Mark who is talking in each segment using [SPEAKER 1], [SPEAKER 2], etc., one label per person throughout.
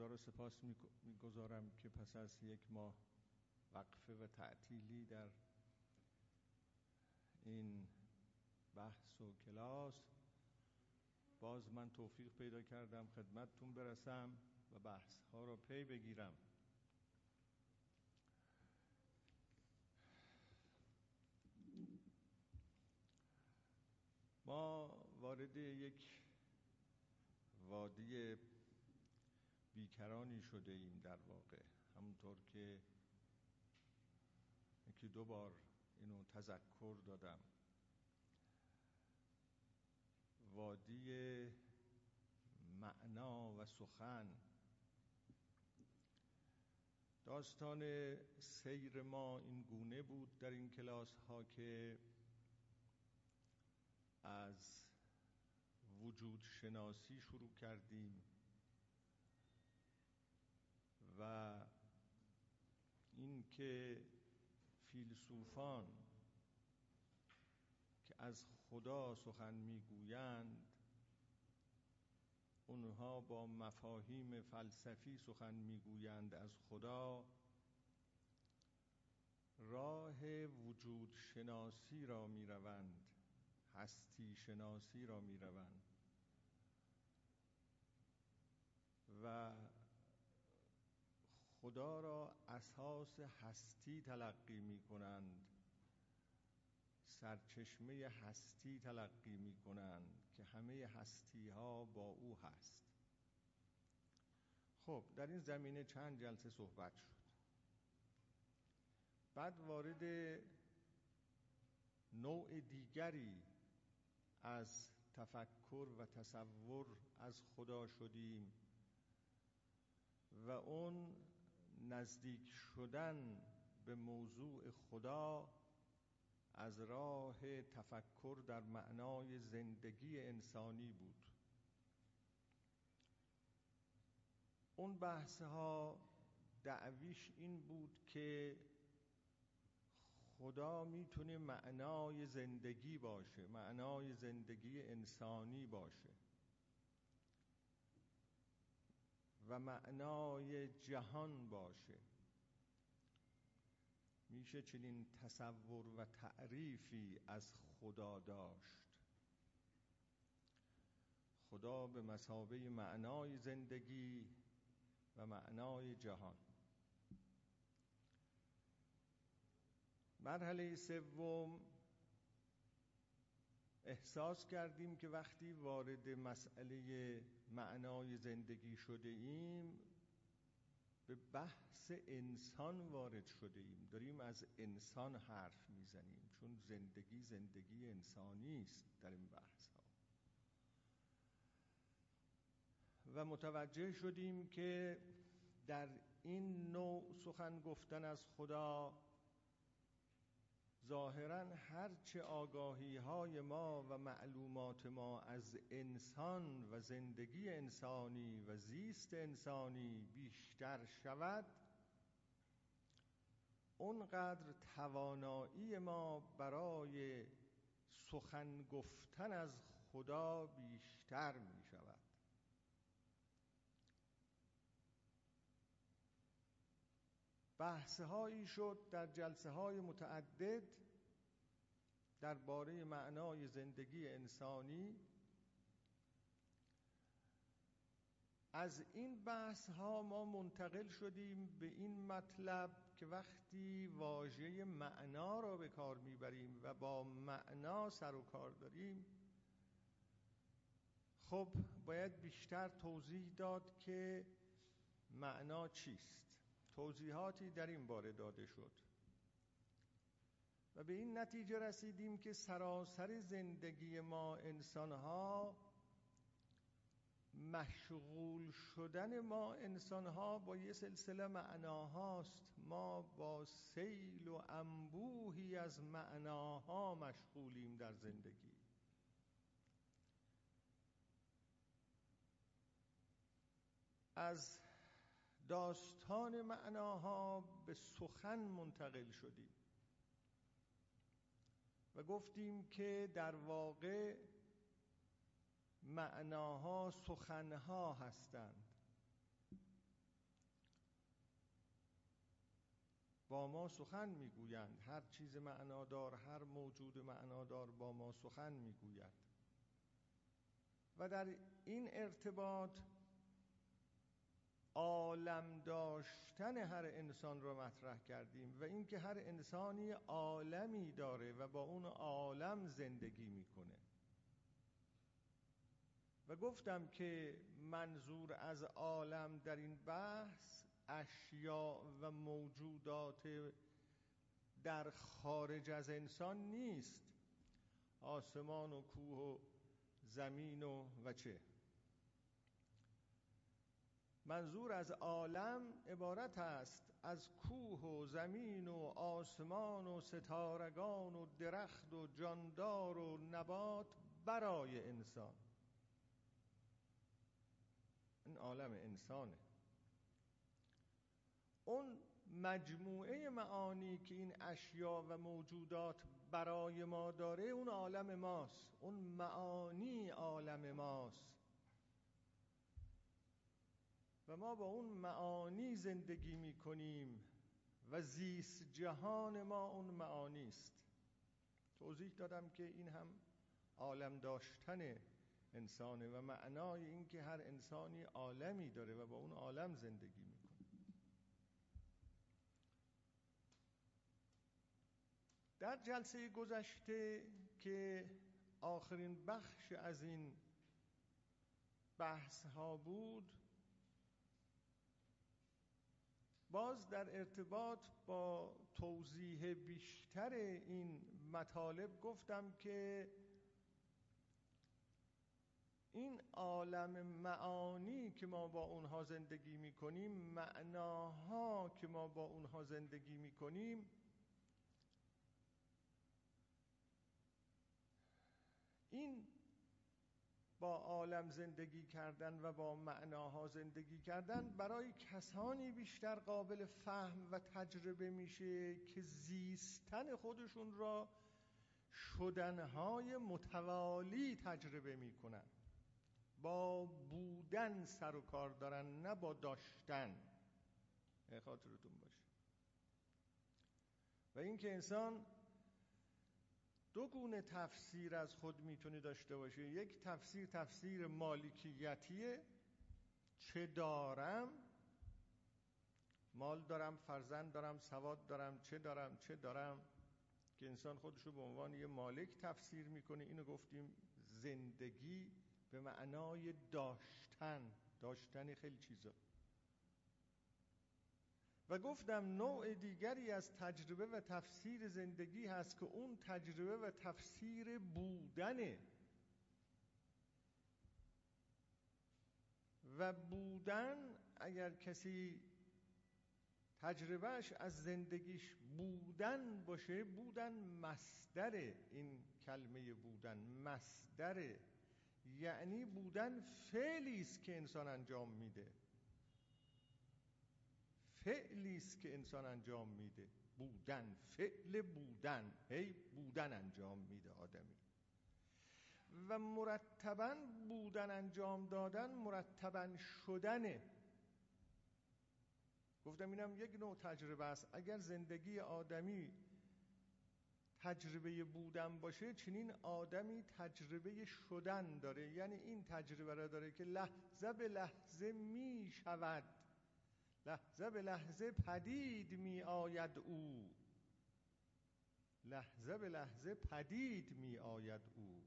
[SPEAKER 1] خدا را سپاس می‌گذارم که پس از یک ماه وقفه و تعطیلی در این بحث و کلاس باز من توفیق پیدا کردم خدمتتون برسم و بحث ها را پی بگیرم. ما وارد یک وادی بیکرانی شده ایم در واقع. همونطور که یکی دو بار اینو تذکر دادم. وادی معنا و سخن. داستان سیر ما این گونه بود در این کلاس ها که از وجود شناسی شروع کردیم. و اینکه فیلسوفان که از خدا سخن می‌گویند اونها با مفاهیم فلسفی سخن می‌گویند از خدا راه وجود شناسی را می‌روند هستی شناسی را می‌روند. و خدا را اساس هستی تلقی می کنند سرچشمه هستی تلقی می کنند که همه هستی ها با او هست. خب در این زمینه چند جلسه صحبت شد. بعد وارد نوع دیگری از تفکر و تصور از خدا شدیم و اون نزدیک شدن به موضوع خدا از راه تفکر در معنای زندگی انسانی بود. اون بحث ها دعویش این بود که خدا می‌تونه معنای زندگی باشه معنای زندگی انسانی باشه. و معنای جهان باشه. میشه چنین تصور و تعریفی از خدا داشت. خدا به مسابه معنای زندگی و معنای جهان. مرحله سوم احساس کردیم که وقتی وارد مسئله معنای زندگی شده ایم به بحث انسان وارد شده ایم داریم از انسان حرف می‌زنیم چون زندگی زندگی انسانی است در این بحث و متوجه شدیم که در این نوع سخن گفتن از خدا ظاهرا هرچه آگاهی های ما و معلومات ما از انسان و زندگی انسانی و زیست انسانی بیشتر شود اونقدر توانایی ما برای سخن گفتن از خدا بیشتر می شود بحث هایی شد در جلسه های متعدد درباره معنای زندگی انسانی. از این بحث ها ما منتقل شدیم به این مطلب که وقتی واژه معنا را به کار می‌بریم و با معنا سر و کار داریم خب باید بیشتر توضیح داد که معنا چیست. توضیحاتی در این باره داده شد. و به این نتیجه رسیدیم که سراسر زندگی ما انسانها مشغول شدن ما انسانها با یه سلسله معناهاست. ما با سیل و انبوهی از معناها مشغولیم در زندگی. از داستان معناها به سخن منتقل شدیم و گفتیم که در واقع معناها سخنها هستند. با ما سخن می‌گویند. هر چیز معنادار هر موجود معنادار با ما سخن می‌گوید. و در این ارتباط عالم داشتن هر انسان را مطرح کردیم و اینکه هر انسانی عالمی داره و با اون عالم زندگی می‌کنه. و گفتم که منظور از عالم در این بحث اشیاء و موجودات در خارج از انسان نیست. آسمان و کوه و زمین و و چه. منظور از عالم عبارت است از کوه و زمین و آسمان و ستارگان و درخت و جاندار و نبات برای انسان. این عالم انسانه. اون مجموعه معانی که این اشیا و موجودات برای ما داره اون عالم ماست. اون معانی عالم ماست. و ما با اون معانی زندگی می کنیم و زیست جهان ما اون معانی است. توضیح دادم که این هم عالم داشتن انسانه و معنای این که هر انسانی عالمی داره و با اون عالم زندگی می‌کنه. در جلسه گذشته که آخرین بخش از این بحث ها بود باز در ارتباط با توضیح بیشتر این مطالب گفتم که این عالم معانی که ما با اونها زندگی می‌کنیم معناها که ما با اونها زندگی می‌کنیم این با عالم زندگی کردن و با معناها زندگی کردن برای کسانی بیشتر قابل فهم و تجربه میشه که زیستن خودشون را شدنهای متوالی تجربه می‌کنن. با بودن سر و کار دارن نه با داشتن. خاطرتون باشه. و اینکه انسان دو گونه تفسیر از خود می‌تونه داشته باشه یک تفسیر تفسیر مالکیتیه. چه دارم؟ مال دارم فرزند دارم سواد دارم چه دارم چه دارم؟ که انسان خودش به عنوان یه مالک تفسیر می‌کنه. اینو گفتیم زندگی به معنای داشتن. داشتن خیلی چیزا. و گفتم نوع دیگری از تجربه و تفسیر زندگی هست که اون تجربه و تفسیر بودنه. و بودن اگر کسی تجربهش از زندگیش بودن باشه بودن مصدر این کلمه بودن مصدر. یعنی بودن فعلی است که انسان انجام میده. فعلی است که انسان انجام میده. بودن فعل بودن. هی بودن انجام میده آدمی. و مرتبا بودن انجام دادن مرتبا شدنه گفتم اینم یک نوع تجربه است. اگر زندگی آدمی تجربه بودن باشه چنین آدمی تجربه شدن داره. یعنی این تجربه را داره که لحظه به لحظه می شود لحظه به لحظه پدید می آید او. لحظه به لحظه پدید می آید او.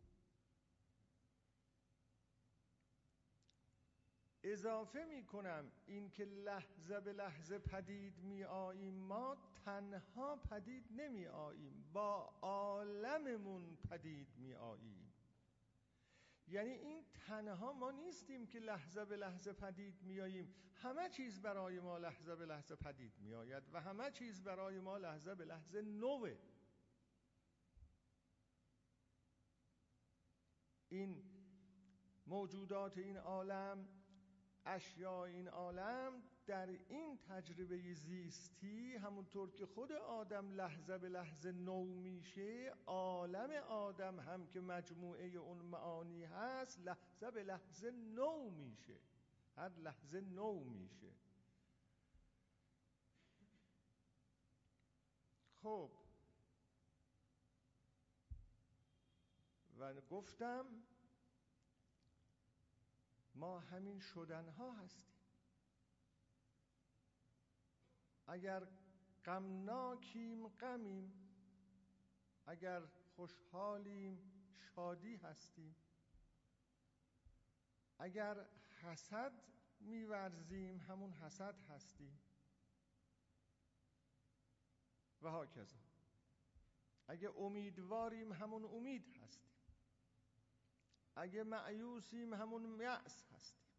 [SPEAKER 1] اضافه می کنم این که لحظه به لحظه پدید می آییم. ما تنها پدید نمی آییم. با عالممون پدید می آییم. یعنی این تنها ما نیستیم که لحظه به لحظه پدید میاییم. همه چیز برای ما لحظه به لحظه پدید میآید و همه چیز برای ما لحظه به لحظه نوه. این موجودات این عالم اشیاء این عالم در این تجربه زیستی همونطور که خود آدم لحظه به لحظه نو میشه عالم آدم هم که مجموعه اون معانی هست لحظه به لحظه نو میشه. هر لحظه نو میشه. خب. و گفتم ما همین شدن ها هستیم. اگر غمناکیم غمیم اگر خوشحالیم شادی هستیم. اگر حسد میورزیم همون حسد هستیم. و هاکذا. اگه امیدواریم همون امید هستیم. اگه معیوسیم همون یأس هستیم.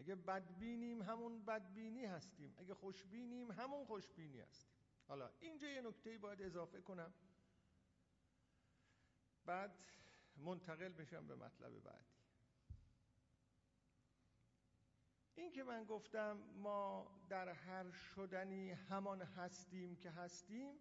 [SPEAKER 1] اگه بدبینیم همون بدبینی هستیم. اگه خوشبینیم همون خوشبینی هستیم. حالا اینجا یه نکته باید اضافه کنم. بعد منتقل بشم به مطلب بعدی. این که من گفتم ما در هر شدنی همان هستیم که هستیم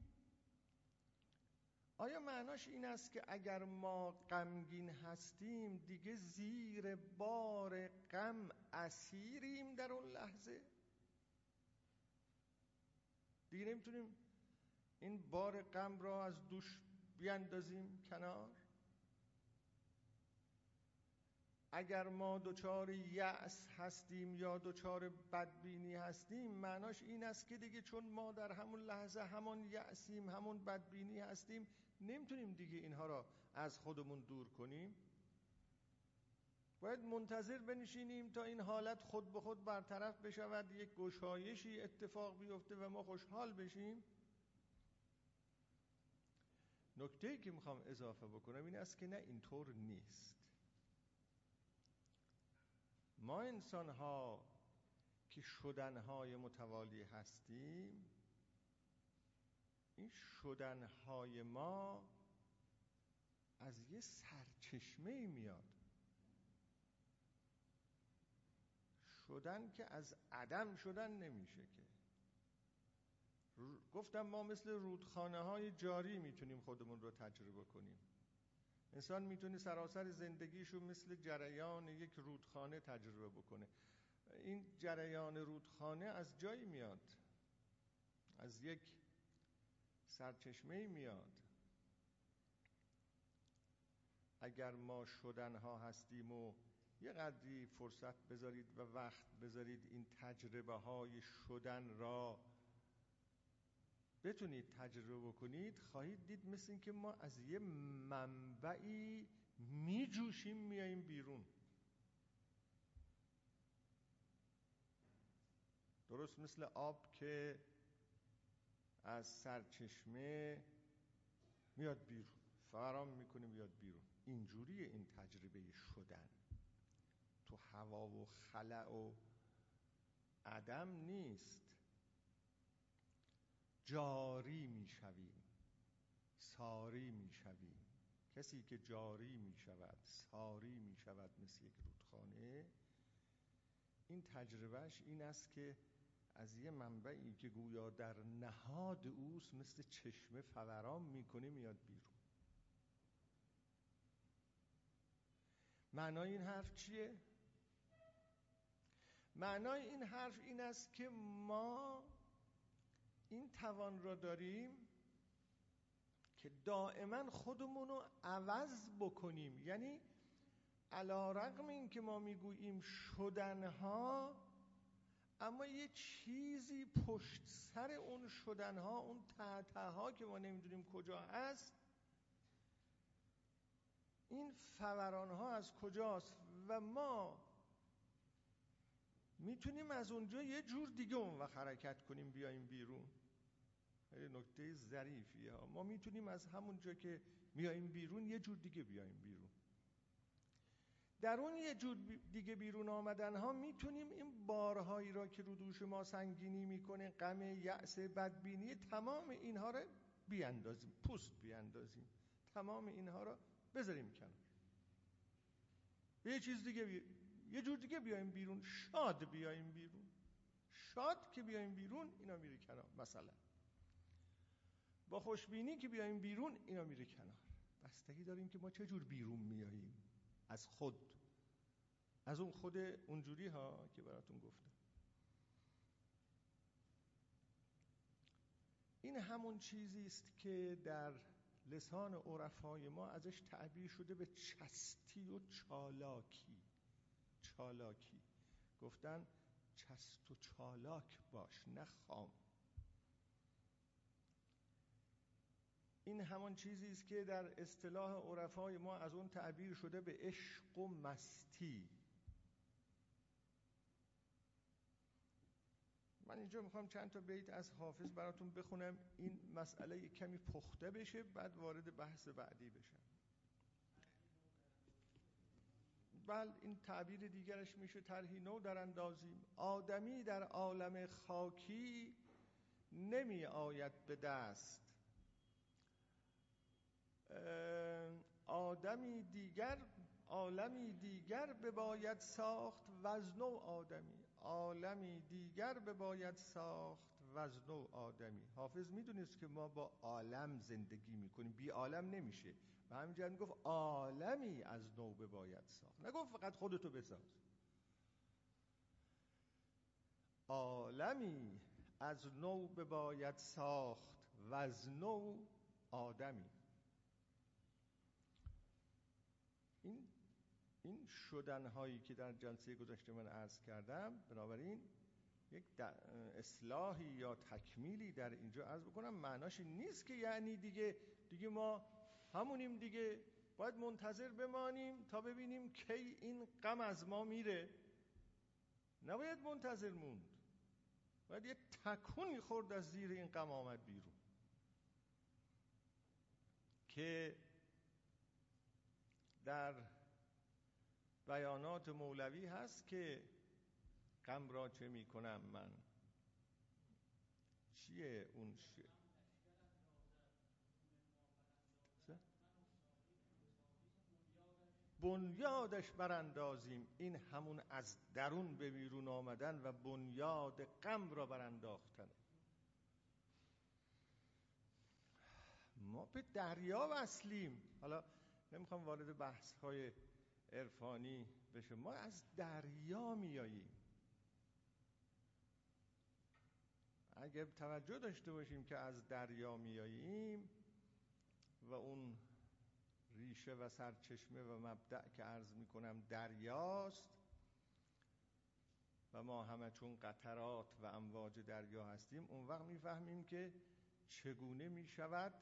[SPEAKER 1] آیا معناش این است که اگر ما غمگین هستیم دیگه زیر بار غم اسیریم در اون لحظه؟ دیگه نمی‌تونیم این بار غم را از دوش بیاندازیم کنار؟ اگر ما دچار یأس هستیم یا دچار بدبینی هستیم معناش این است که دیگه چون ما در همون لحظه همون یأسیم همون بدبینی هستیم نمی‌تونیم دیگه اینها را از خودمون دور کنیم. باید منتظر بنشینیم تا این حالت خود به خود برطرف بشود یک گشایشی اتفاق بیفته و ما خوشحال بشیم. نکته که می‌خوام اضافه بکنم این است که نه اینطور نیست. ما انسان ها که شدن های متوالی هستیم این شدن های ما از یه سرچشمه میاد. شدن که از عدم شدن نمیشه که. گفتم ما مثل رودخانه های جاری می‌تونیم خودمون رو تجربه کنیم. انسان می‌تونه سراسر زندگیشو مثل جریان یک رودخانه تجربه بکنه. این جریان رودخانه از جایی میاد. از یک سرچشمه میاد. اگر ما شدنها هستیم و یه قدری فرصت بذارید و وقت بذارید این تجربه های شدن را بتونید تجربه بکنید خواهید دید مثل اینکه ما از یه منبعی میجوشیم میاییم بیرون. درست مثل آب که از سرچشمه میاد بیرون. فرام می‌کنه میاد بیرون. اینجوری این تجربه شدن. تو هوا و خلع و عدم نیست. جاری می‌شویم. ساری می‌شویم. کسی که جاری می‌شود ساری می‌شود مثل یک رودخانه این تجربهش این است که از یه منبعی که گویا در نهاد اوست مثل چشمه فوران می‌کنه میاد بیرون معنای این حرف چیه؟ معنای این حرف این است که ما این توان را داریم که دائما خودمون رو عوض بکنیم یعنی علا رقم این که ما می‌گوییم شدنها اما یه چیزی پشت سر اون شدنها اون ها که ما نمی‌دونیم کجا هست این فوران ها از کجاست؟ و ما می‌تونیم از اونجا یه جور دیگه اون وقت حرکت کنیم بیایم بیرون. نکته ظریفیه ما می‌تونیم از همونجا که میاییم بیرون یه جور دیگه بیایم بیرون. در اون یه جور دیگه بیرون آمدن ها می‌تونیم این بارهایی را که رو دوش ما سنگینی می‌کنه غم یأس بدبینی تمام اینها رو بیاندازیم پوست بیاندازیم. تمام اینها را بذاریم کنار. یه چیز دیگه بی... یه جور دیگه بیایم بیرون. شاد بیایم بیرون. شاد که بیایم بیرون اینا میره کنار. مثلا با خوشبینی که بیایم بیرون اینا میره کنار. بستگی داریم که ما چه جور بیرون میاییم. از خود. از اون خود اونجوری ها که براتون گفتم. این همون چیزی است که در لسان عرفای ما ازش تعبیر شده به چستی و چالاکی. چالاکی. گفتن چست و چالاک باش نه خام. این همان چیزی است که در اصطلاح عرفای ما از اون تعبیر شده به عشق و مستی. من اینجا می‌خوام چند تا بیت از حافظ براتون بخونم. این مسئله کمی پخته بشه بعد وارد بحث بعدی بشم. بل این تعبیر دیگرش میشه طرحی نو در اندازیم. آدمی در عالم خاکی نمی آید به دست. آدمی دیگر عالمی دیگر به باید ساخت وزنو آدمی. عالمی دیگر به باید ساخت وزنو آدمی. حافظ می‌دونست که ما با عالم زندگی می‌کنیم. بی عالم نمیشه. و همینجا گفت عالمی از نو به باید ساخت. نگفت فقط خودتو بساز. عالمی از نو به باید ساخت و از نو آدمی این این شدن هایی که در جلسه گذشته من عرض کردم بنابراین یک اصلاحی یا تکمیلی در اینجا عرض بکنم معناش نیست که یعنی دیگه دیگه ما همونیم دیگه باید منتظر بمانیم تا ببینیم کی این غم از ما میره. نباید منتظر موند. باید یه تکونی خورد از زیر این غم آمد بیرون. که در بیانات مولوی هست که غم را چه می کنم من؟ چیه اون شعر بنیادش براندازیم. این همون از درون به بیرون آمدن و بنیاد غم را برانداختن. ما به دریا وصلیم. حالا نمی‌خوام وارد بحث های عرفانی بشه ما از دریا میاییم. اگه توجه داشته باشیم که از دریا میاییم و اون ریشه و سرچشمه و مبدع که عرض می‌کنم دریاست و ما همه چون قطرات و امواج دریا هستیم اون وقت می‌فهمیم که چگونه می‌شود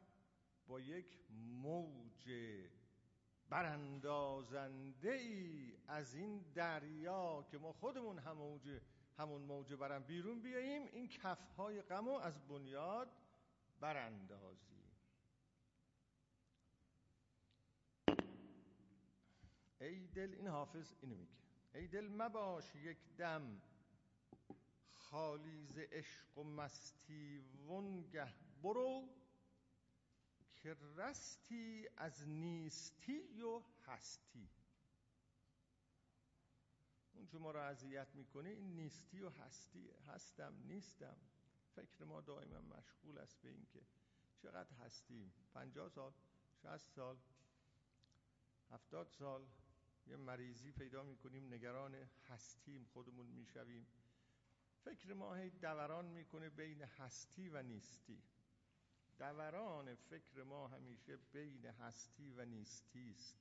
[SPEAKER 1] با یک موج براندازنده ای از این دریا که ما خودمون هم موج همون موج برم بیرون بیاییم این کفهای غمو از بنیاد براندازیم. ای دل این حافظ اینو میگه. ای دل مباش یک دم خالیز عشق و مستی ونگه برو. که رستی از نیستی و هستی. اون ما را اذیت می‌کنه این نیستی و هستی هستم نیستم. فکر ما دائما مشغول است به اینکه چقدر هستیم. پنجاه سال شست سال هفتاد سال یه مریضی پیدا می‌کنیم نگران هستیم خودمون می‌شویم. فکر ما هی دوران می‌کنه بین هستی و نیستی. دوران فکر ما همیشه بین هستی و نیستی است.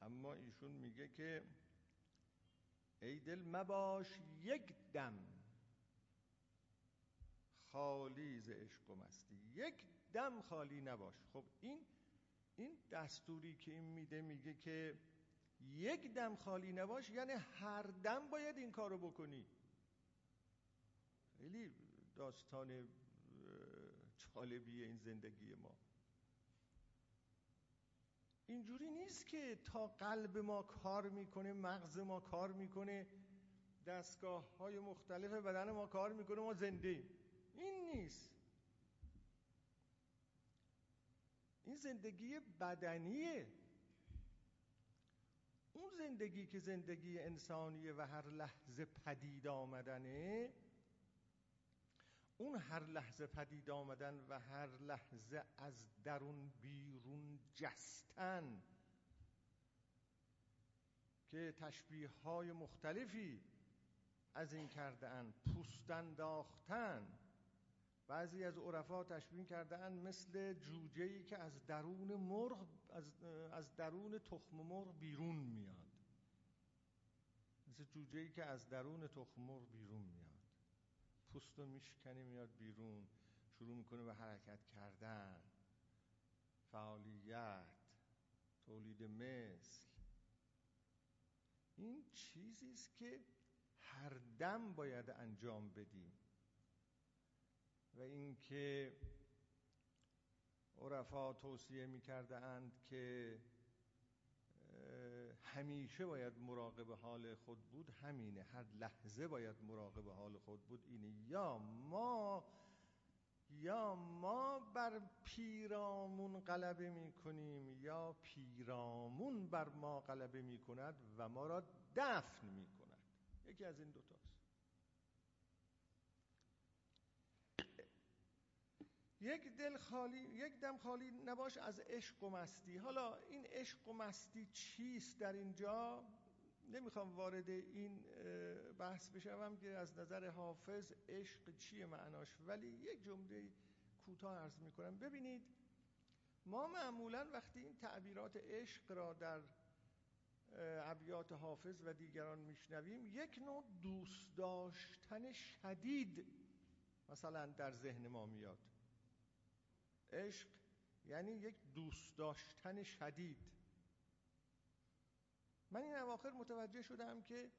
[SPEAKER 1] اما ایشون میگه که ای دل مباش یک دم خالی ز عشق و مستی. یک دم خالی نباش. خب این این دستوری که این میده میگه که یک دم خالی نباش یعنی هر دم باید این کارو بکنی. خیلی داستان جالبیه این زندگی ما. اینجوری نیست که تا قلب ما کار می‌کنه مغز ما کار می‌کنه دستگاه های مختلف بدن ما کار می‌کنه ما زنده این نیست. این زندگی بدنیه. اون زندگی که زندگی انسانیه و هر لحظه پدید آمدنه اون هر لحظه پدید آمدن و هر لحظه از درون بیرون جستن که تشبیه های مختلفی از این کرده پوست انداختن بعضی از عرفا تشبیه کردن مثل جوجه‌ای که از درون مرغ از, از درون تخم مرغ بیرون میاد. مثل جوجه‌ای که از درون تخم مرغ بیرون میاد. پوست رو میشکنه میاد بیرون شروع می‌کنه به حرکت کردن. فعالیت تولید مثل. این چیزی است که هر دم باید انجام بدیم. و اینکه عرفا توصیه می‌کرده که همیشه باید مراقب حال خود بود همینه. هر لحظه باید مراقب حال خود بود اینه. یا ما یا ما بر پیرامون غلبه می‌کنیم یا پیرامون بر ما غلبه می‌کند و ما را دفن می‌کند. یکی از این دوتاست یک دل خالی یک دم خالی نباش از عشق و مستی. حالا این عشق و مستی چیست در اینجا؟ نمی‌خوام وارد این بحث بشم که از نظر حافظ عشق چیه معناش. ولی یک جمله کوتاه عرض می‌کنم. ببینید ما معمولا وقتی این تعبیرات عشق را در ابیات حافظ و دیگران میشنویم یک نوع دوست داشتن شدید مثلا در ذهن ما میاد. عشق یعنی یک دوست داشتن شدید. من این اواخر متوجه شدم که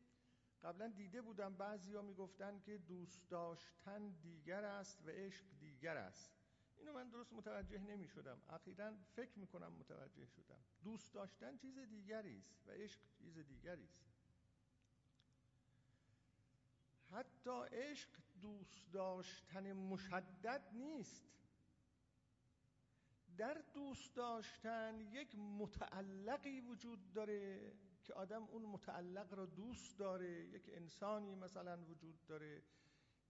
[SPEAKER 1] قبلا دیده بودم بعضی ها می‌گفتن که دوست داشتن دیگر است و عشق دیگر است. اینو من درست متوجه نمی شدم اخیرا فکر می‌کنم متوجه شدم. دوست داشتن چیز دیگری است و عشق چیز دیگری است. حتی عشق دوست داشتن مشدد نیست. در دوست داشتن یک متعلقی وجود داره که آدم اون متعلق را دوست داره یک انسانی مثلا وجود داره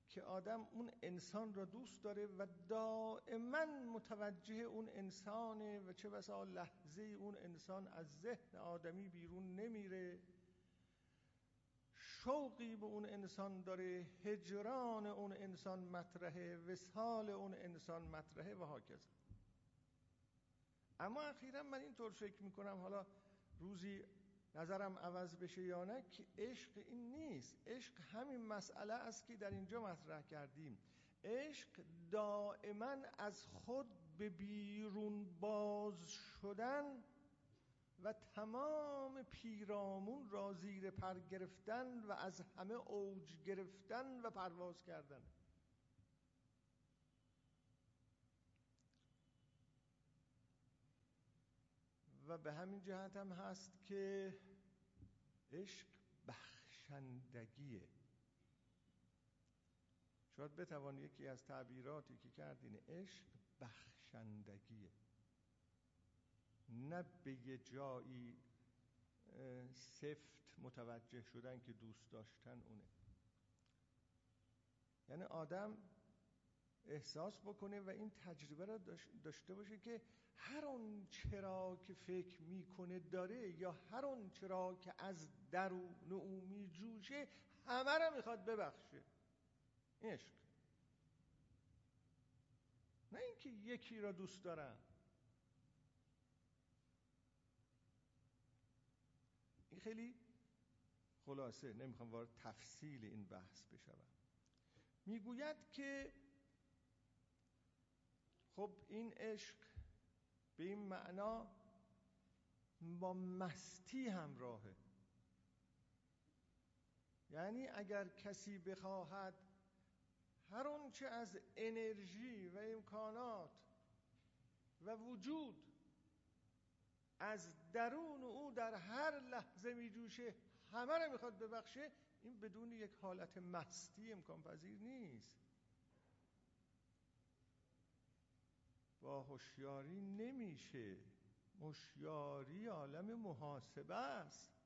[SPEAKER 1] که آدم اون انسان را دوست داره و دائما متوجه اون انسانه و چه بسا لحظه اون انسان از ذهن آدمی بیرون نمیره. شوقی به اون انسان داره هجران اون انسان مطرحه وسال اون انسان مطرحه و هاکذا اما اخیرا من اینطور فکر می‌کنم حالا روزی نظرم عوض بشه یا نه که عشق این نیست. عشق همین مسئله است که در اینجا مطرح کردیم. عشق دائما از خود به بیرون باز شدن و تمام پیرامون را زیر پر گرفتن و از همه اوج گرفتن و پرواز کردن. و به همین جهت هم هست که عشق بخشندگیه. شاید بتوان یکی از تعبیراتی که کردین عشق بخشندگیه. نه به یه جایی سفت متوجه شدن که دوست داشتن اونه. یعنی آدم احساس بکنه و این تجربه را داشته باشه که هر اون چرا که فکر می‌کنه داره یا هر اون چرا که از درون او میجوشه همه را می‌خواد ببخشه. عشق. نه اینکه یکی را دوست دارم. این خیلی خلاصه نمی‌خوام وارد تفصیل این بحث بشوم. می‌گوید که خب این عشق به این معنا با مستی همراهه. یعنی اگر کسی بخواهد هر آنچه از انرژی و امکانات و وجود از درون او در هر لحظه می جوشه همه رو می‌خواد ببخشه این بدون یک حالت مستی امکان پذیر نیست. با هوشیاری نمیشه. هوشیاری عالم محاسبه است.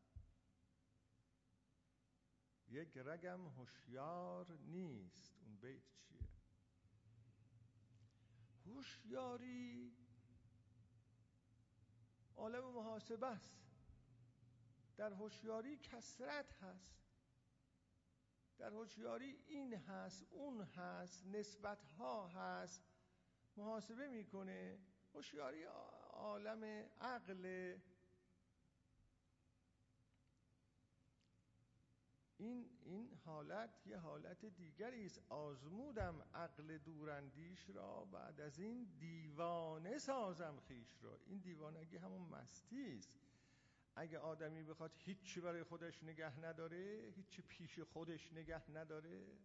[SPEAKER 1] یک رگم هوشیار نیست. اون بیت چیه؟ هوشیاری عالم محاسبه است. در هوشیاری کسرت هست. در هوشیاری این هست اون هست نسبت ها هست. محاسبه می‌کنه. هوشیاری عالم عقل. این این حالت یه حالت دیگری است. آزمودم عقل دوراندیش را بعد از این دیوانه سازم خیش را. این دیوانگی همون مستی است. اگه آدمی بخواد هیچی برای خودش نگه نداره هیچی پیش خودش نگه نداره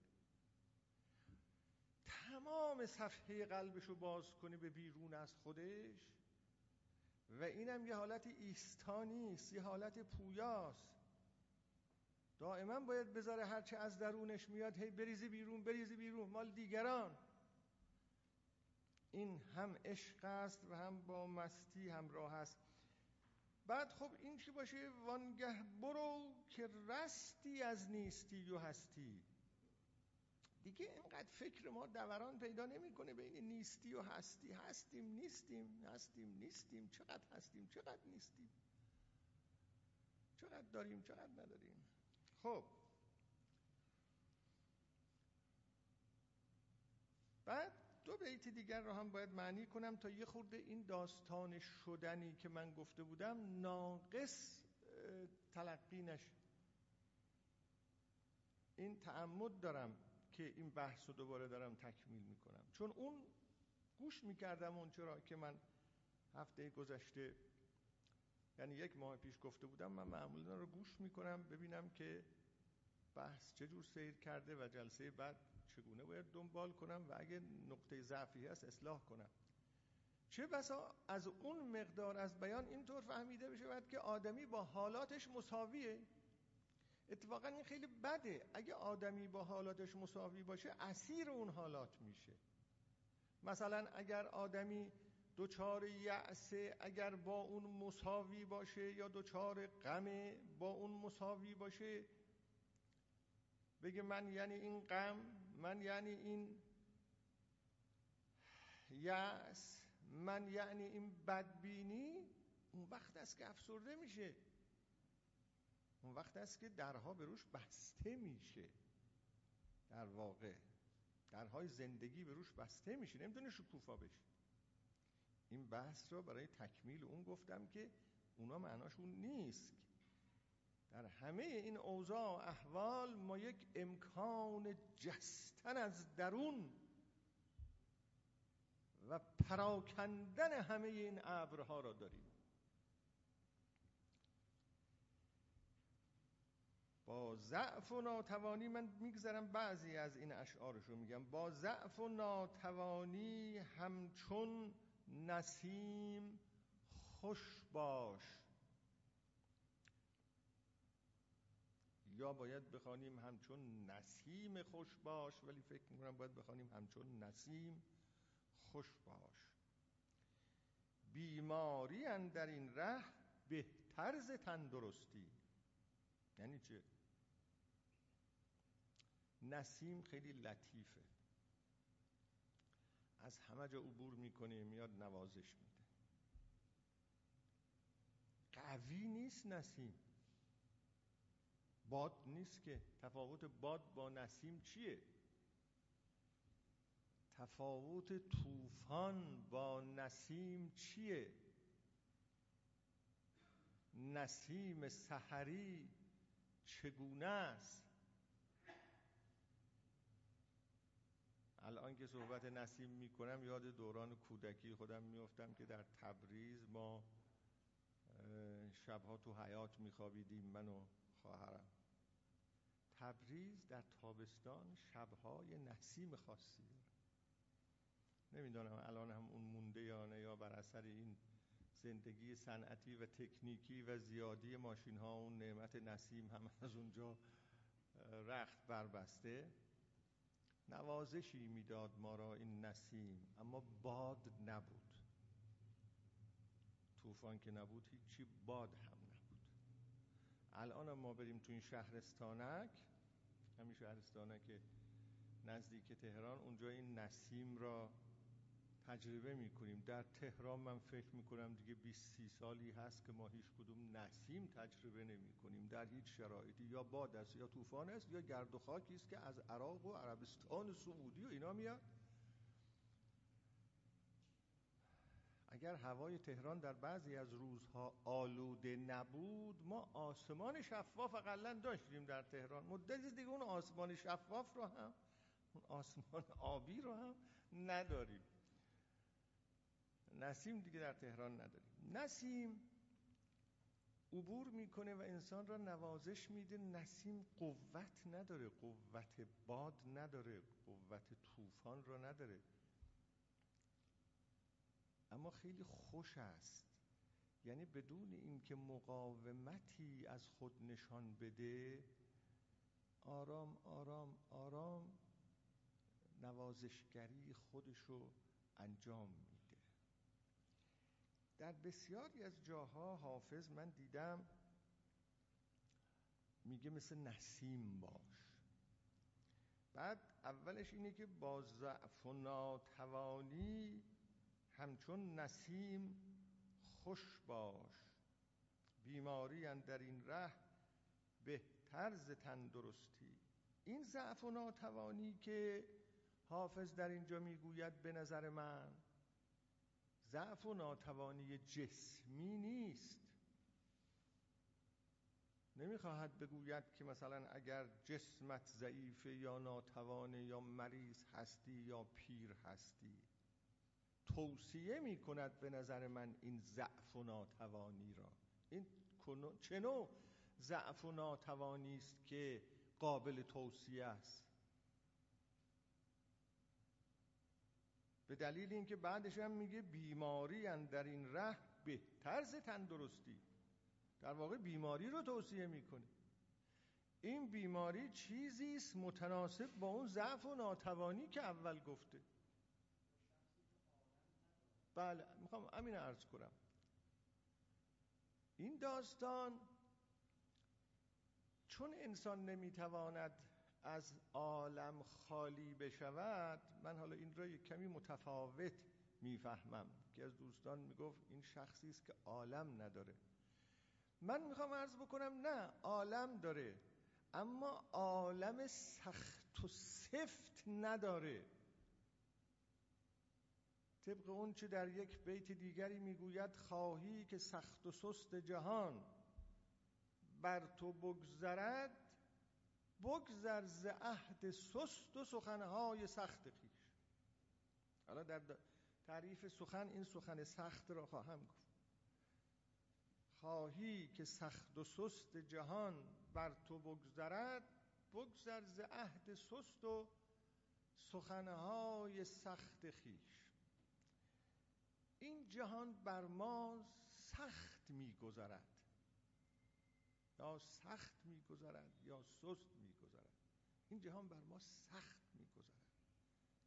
[SPEAKER 1] تمام صفحه قلبشو باز کنه به بیرون از خودش. و اینم یه حالت ایستانی است یه حالت پویاست. دائما باید بذاره هرچه از درونش میاد هی بریزی بیرون بریزی بیرون. مال دیگران. این هم عشق است و هم با مستی همراه است. بعد خب این چی باشه؟ وانگه برو که رستی از نیستی و هستی. دیگه اینقدر فکر ما دوران پیدا نمی‌کنه بین نیستی و هستی. هستیم نیستیم هستیم نیستیم. چقدر هستیم چقدر نیستیم؟ چقدر داریم چقدر نداریم؟ خب. بعد دو بیت دیگر رو هم باید معنی کنم تا یه خورده این داستان شدنی که من گفته بودم ناقص تلقی نشه این تعمد دارم. که این بحث رو دوباره دارم تکمیل می‌کنم. چون اون گوش می‌کردم اون چرا که من هفته گذشته یعنی یک ماه پیش گفته بودم من معمولا رو گوش می‌کنم ببینم که بحث چجور سیر کرده و جلسه بعد چگونه باید دنبال کنم و اگه نقطه ضعفی هست اصلاح کنم. چه بسا از اون مقدار از بیان اینطور فهمیده بشه باید که آدمی با حالاتش مساویه. اتفاقا این خیلی بده. اگه آدمی با حالاتش مساوی باشه اسیر اون حالات میشه. مثلا اگر آدمی دوچار یعسه اگر با اون مساوی باشه یا دوچار غم با اون مساوی باشه بگه من یعنی این غم من یعنی این یأس من یعنی این بدبینی اون وقت است که افسرده میشه. اون وقت است که درها به روش بسته میشه. در واقع درهای زندگی به روش بسته میشه. نمی‌تونه شکوفا بشه. این بحث رو برای تکمیل اون گفتم که اونا معناشون نیست. در همه این اوضاع و احوال ما یک امکان جستن از درون و پراکندن همه این ابرها را داریم. با ضعف و ناتوانی من میگذرم بعضی از این اشعارشو میگم. با ضعف و ناتوانی همچون نسیم خوش باش. یا باید بخوانیم همچون نسیم خوش باش ولی فکر می‌کنم باید بخوانیم همچون نسیم خوش باش. بیماری در این ره بهتر ز تندرستی. یعنی چه نسیم خیلی لطیفه. از همه جا عبور می‌کنه میاد نوازش میده. قوی نیست نسیم. باد نیست که تفاوت باد با نسیم چیه؟ تفاوت طوفان با نسیم چیه؟ نسیم سحری چگونه است؟ الان که صحبت نسیم می‌کنم یاد دوران کودکی خودم میفتم که در تبریز ما شبها تو حیات میخوابیدیم من و خواهرم. تبریز در تابستان شبهای نسیم خاصی. داره نمی‌دونم الان هم اون مونده یا نه یا بر اثر این زندگی صنعتی و تکنیکی و زیادی ماشین ها اون نعمت نسیم هم از اونجا رخت بربسته. نوازشی می‌داد ما را این نسیم اما باد نبود. طوفان که نبود هیچی باد هم نبود. الان ما بریم تو این شهرستانک همین شهرستانک نزدیک تهران اونجا این نسیم را تجربه می‌کنیم. در تهران من فکر می‌کنم دیگه 20 30 سالی هست که ما هیچ کدوم نسیم تجربه نمی کنیم در هیچ شرایطی. یا باد است یا طوفان است یا گرد و خاکی است که از عراق و عربستان سعودی و اینا میاد. اگر هوای تهران در بعضی از روزها آلوده نبود ما آسمان شفاف اقلا داشتیم در تهران. مدتی دیگه اون آسمان شفاف رو هم اون آسمان آبی رو هم نداریم. نسیم دیگه در تهران نداریم. نسیم عبور می‌کنه و انسان را نوازش میده. نسیم قوت نداره قوت باد نداره قوت طوفان را نداره. اما خیلی خوش است. یعنی بدون اینکه مقاومتی از خود نشان بده آرام آرام آرام نوازشگری خودشو انجام میده. در بسیاری از جاها حافظ من دیدم میگه مثل نسیم باش. بعد اولش اینه که با ضعف و ناتوانی همچون نسیم خوش باش. بیماری در این ره بهتر ز تندرستی. این ضعف و ناتوانی که حافظ در اینجا می‌گوید به نظر من ضعف و ناتوانی جسمی نیست. نمی‌خواهد بگوید که مثلا اگر جسمت ضعیفه یا ناتوانه یا مریض هستی یا پیر هستی توصیه می کند به نظر من این ضعف و ناتوانی را. این چه نوع ضعف و ناتوانی است که قابل توصیه است؟ به دلیل اینکه بعدش هم میگه بیماری در این ره بهتر ز تندرستی. در واقع بیماری رو توصیه می‌کنه. این بیماری چیزی است متناسب با اون ضعف و ناتوانی که اول گفته. بله می‌خوام امین عرض کنم. این داستان چون انسان نمی‌تواند از عالم خالی بشود من حالا این را یک کمی متفاوت می‌فهمم. که از دوستان می‌گفت این شخصی است که عالم نداره. من می‌خوام عرض بکنم نه عالم داره اما عالم سخت و سفت نداره. طبق اون چه در یک بیت دیگری می‌گوید خواهی که سخت و سست جهان بر تو بگذرد بگذر ز عهد سست و سخنهای سخت خیش. حالا در تعریف سخن این سخن سخت را خواهم گفت. خواهی که سخت و سست جهان بر تو بگذرد بگذر ز عهد سست و سخنهای سخت خیش. این جهان بر ما سخت میگذرد. یا سخت میگذرد یا سست این جهان بر ما سخت میگذرد.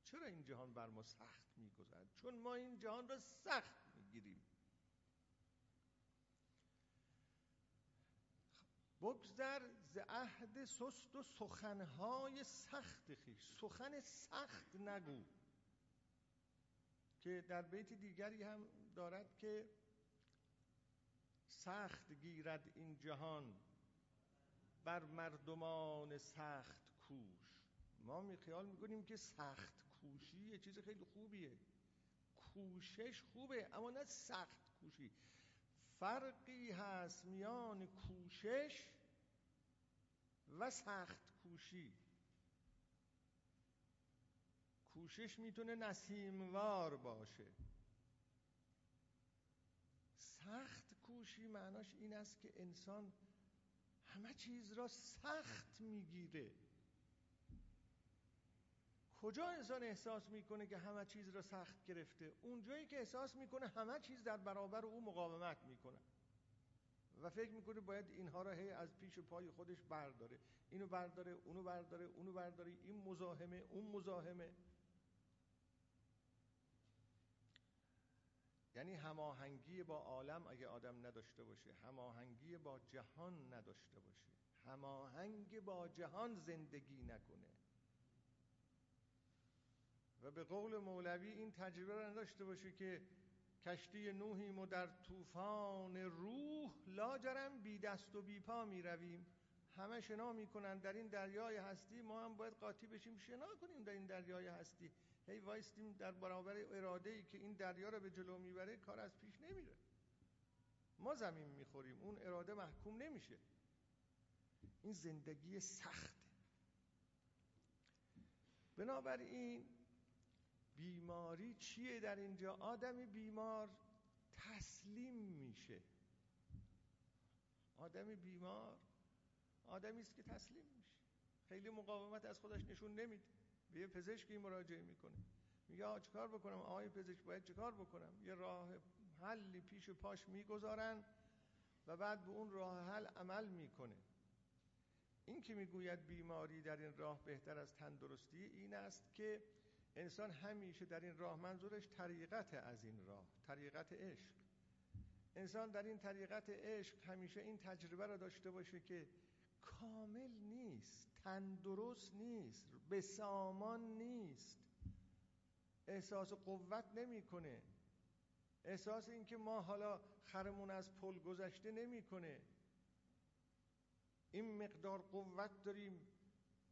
[SPEAKER 1] چرا این جهان بر ما سخت میگذرد؟ چون ما این جهان را سخت می‌گیریم. بگذر ز عهد سست و سخنهای سخت خیش. سخن سخت نگو. که در بیت دیگری هم دارد که سخت گیرد این جهان بر مردمان سخت کوش. ما می خیال می‌کنیم که سخت کوشی یه چیز خیلی خوبیه. کوشش خوبه اما نه سخت کوشی. فرقی هست میان کوشش و سخت کوشی. کوشش می‌تونه نسیموار باشه. سخت کوشی معناش این است که انسان همه چیز را سخت می‌گیره. کجا انسان احساس می‌کنه که همه چیز را سخت گرفته؟ اونجایی که احساس می‌کنه همه چیز در برابر او مقاومت می‌کنه. و فکر می‌کنه باید اینها را هی از پیش پای خودش برداره. اینو برداره اونو برداره اونو برداره. این مزاحمه اون مزاحمه. یعنی هماهنگی با عالم اگه آدم نداشته باشه هماهنگی با جهان نداشته باشه. هماهنگ با جهان زندگی نکنه. و به قول مولوی این تجربه رو نداشته باشه که کشتی نوحیم و در طوفان روح لاجرم بی دست و بی پا می رویم. همه شنا می‌کنن در این دریای هستی. ما هم باید قاطی بشیم شنا کنیم در این دریای هستی. هی وایستیم در برابر اراده ای که این دریا رو به جلو می‌بره کار از پیش نمیره ما زمین می‌خوریم اون اراده محکوم نمیشه. این زندگی سخته. بنابراین بیماری چیه در اینجا؟ آدمی بیمار تسلیم میشه. آدمی بیمار آدمی است که تسلیم میشه. خیلی مقاومت از خودش نشون نمیده. به یه پزشکی مراجعه می‌کنه. میگه آقا چیکار بکنم؟ آقای پزشک باید چیکار بکنم؟ یه راه حلی پیش پاش می‌گذارن و بعد به اون راه حل عمل می‌کنه. این که می‌گوید بیماری در این راه بهتر از تندرستی این است که انسان همیشه در این راه منظورش طریقت از این راه طریقت عشق. انسان در این طریقت عشق همیشه این تجربه را داشته باشه که کامل نیست تندرست نیست به سامان نیست. احساس قوت نمی‌کنه. احساس اینکه ما حالا خرمون از پل گذشته نمی‌کنه. این مقدار قوت داریم.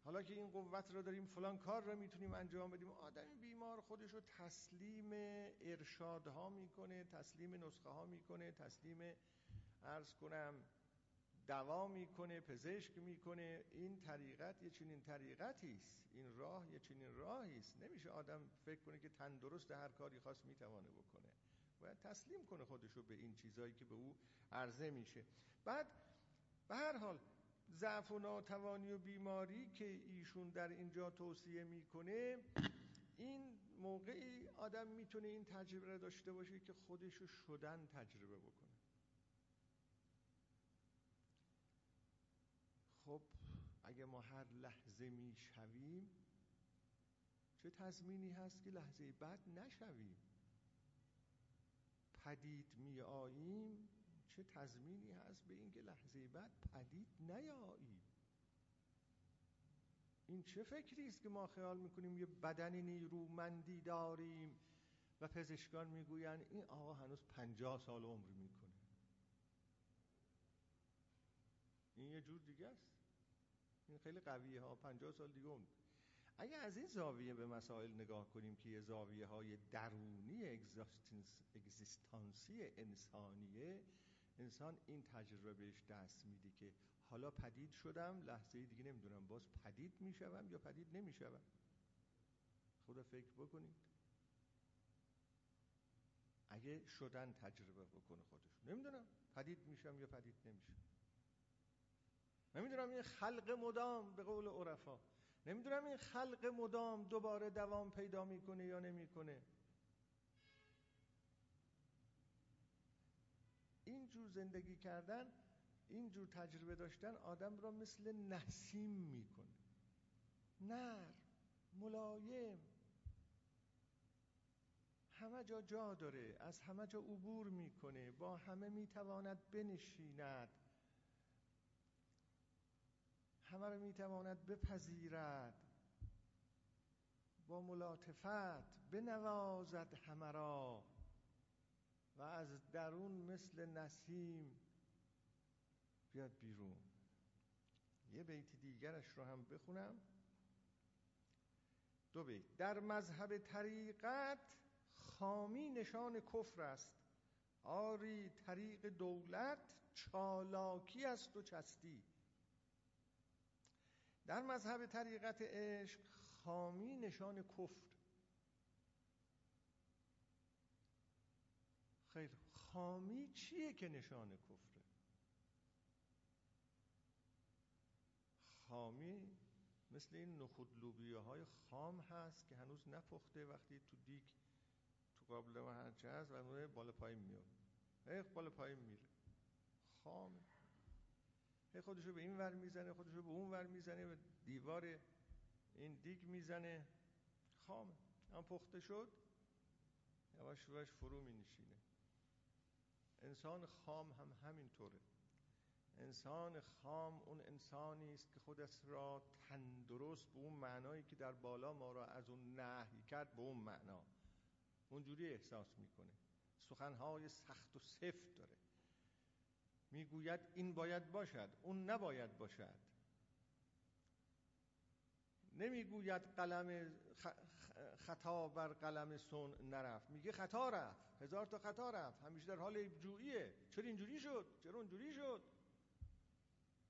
[SPEAKER 1] حالا که این قوت رو داریم فلان کار رو می‌تونیم انجام بدیم آدم بیمار خودش رو تسلیم ارشادها می‌کنه تسلیم نسخه ها می‌کنه تسلیم ارز کنم دوا می‌کنه پزشک می‌کنه. این طریقت یه چنین طریقتی است. این راه یه چنین راهی است. نمیشه آدم فکر کنه که تندرست هر کاری خواست می‌توانه بکنه. باید تسلیم کنه خودشو به این چیزایی که به او عرضه میشه. بعد به هر حال ضعف و ناتوانی و بیماری که ایشون در اینجا توصیه می‌کنه این موقعی آدم می‌تونه این تجربه داشته باشه که خودشو شدن تجربه بکنه. خب اگه ما هر لحظه می‌شویم چه تضمینی هست که لحظه بعد نشویم؟ پدید می آییم چه تضمینی هست به اینکه لحظه بعد پدید نیاییم این چه فکری است که ما خیال می‌کنیم یه بدن نیرومندی داریم و پزشکان می‌گویند این آقا هنوز پنجاه سال عمر می‌کنه. این یه جور دیگه است. این خیلی قویه ها پنجاه سال دیگه عمر. اگه از این زاویه به مسائل نگاه کنیم که یه زاویه های درونی اگزیستانسی انسانیه انسان این تجربه بهش دست میده که حالا پدید شدم لحظه دیگه نمی‌دونم باز پدید می‌شوم یا پدید نمی‌شوم. خدا فکر بکنید. اگه شدن تجربه بکنه خودش. نمی‌دونم پدید میشم یا پدید نمیشم. نمی‌دونم این خلق مدام به قول عرفا. نمی‌دونم این خلق مدام دوباره دوام پیدا می‌کنه یا نمی‌کنه. اینجور زندگی کردن اینجور تجربه داشتن آدم را مثل نسیم می‌کنه. نر ملایم. همه جا جا داره از همه جا عبور می‌کنه با همه می‌تواند بنشیند. همه رو می‌تواند بپذیرد. با ملاطفت بنوازد همه را. و از درون مثل نسیم بیاد بیرون. یه بیت دیگرش رو هم بخونم. دو بیت. در مذهب طریقت خامی نشان کفر است. آری طریق دولت چالاکی است و چستی. در مذهب طریقت عشق خامی نشان کفر خیلی خامی چیه که نشان کفره؟ خامی مثل این نخود لوبیه های خام هست که هنوز نپخته وقتی تو دیگ تو قابل و هرچه هست و بالا پایین میاد هی بالا پایین میره. خام. هی خودشو به این ور می‌زنه خودشو به اون ور می‌زنه به دیوار این دیگ می‌زنه. خامه هم پخته شد یواش یواش فرو می نشینه انسان خام هم همینطوره. انسان خام اون انسانی است که خودش را تندرست به اون معنایی که در بالا ما را از اون نهی کرد به اون معنا. اونجوری احساس می‌کنه. سخنهای سخت و سفت داره. می‌گوید این باید باشد اون نباید باشد. نمی‌گوید قلم خطا بر قلم سون نرفت. میگه خطا رفت. هزار تا خطا رفت. همیشه در حال جوییه چرا اینجوری شد؟ چرا اونجوری شد؟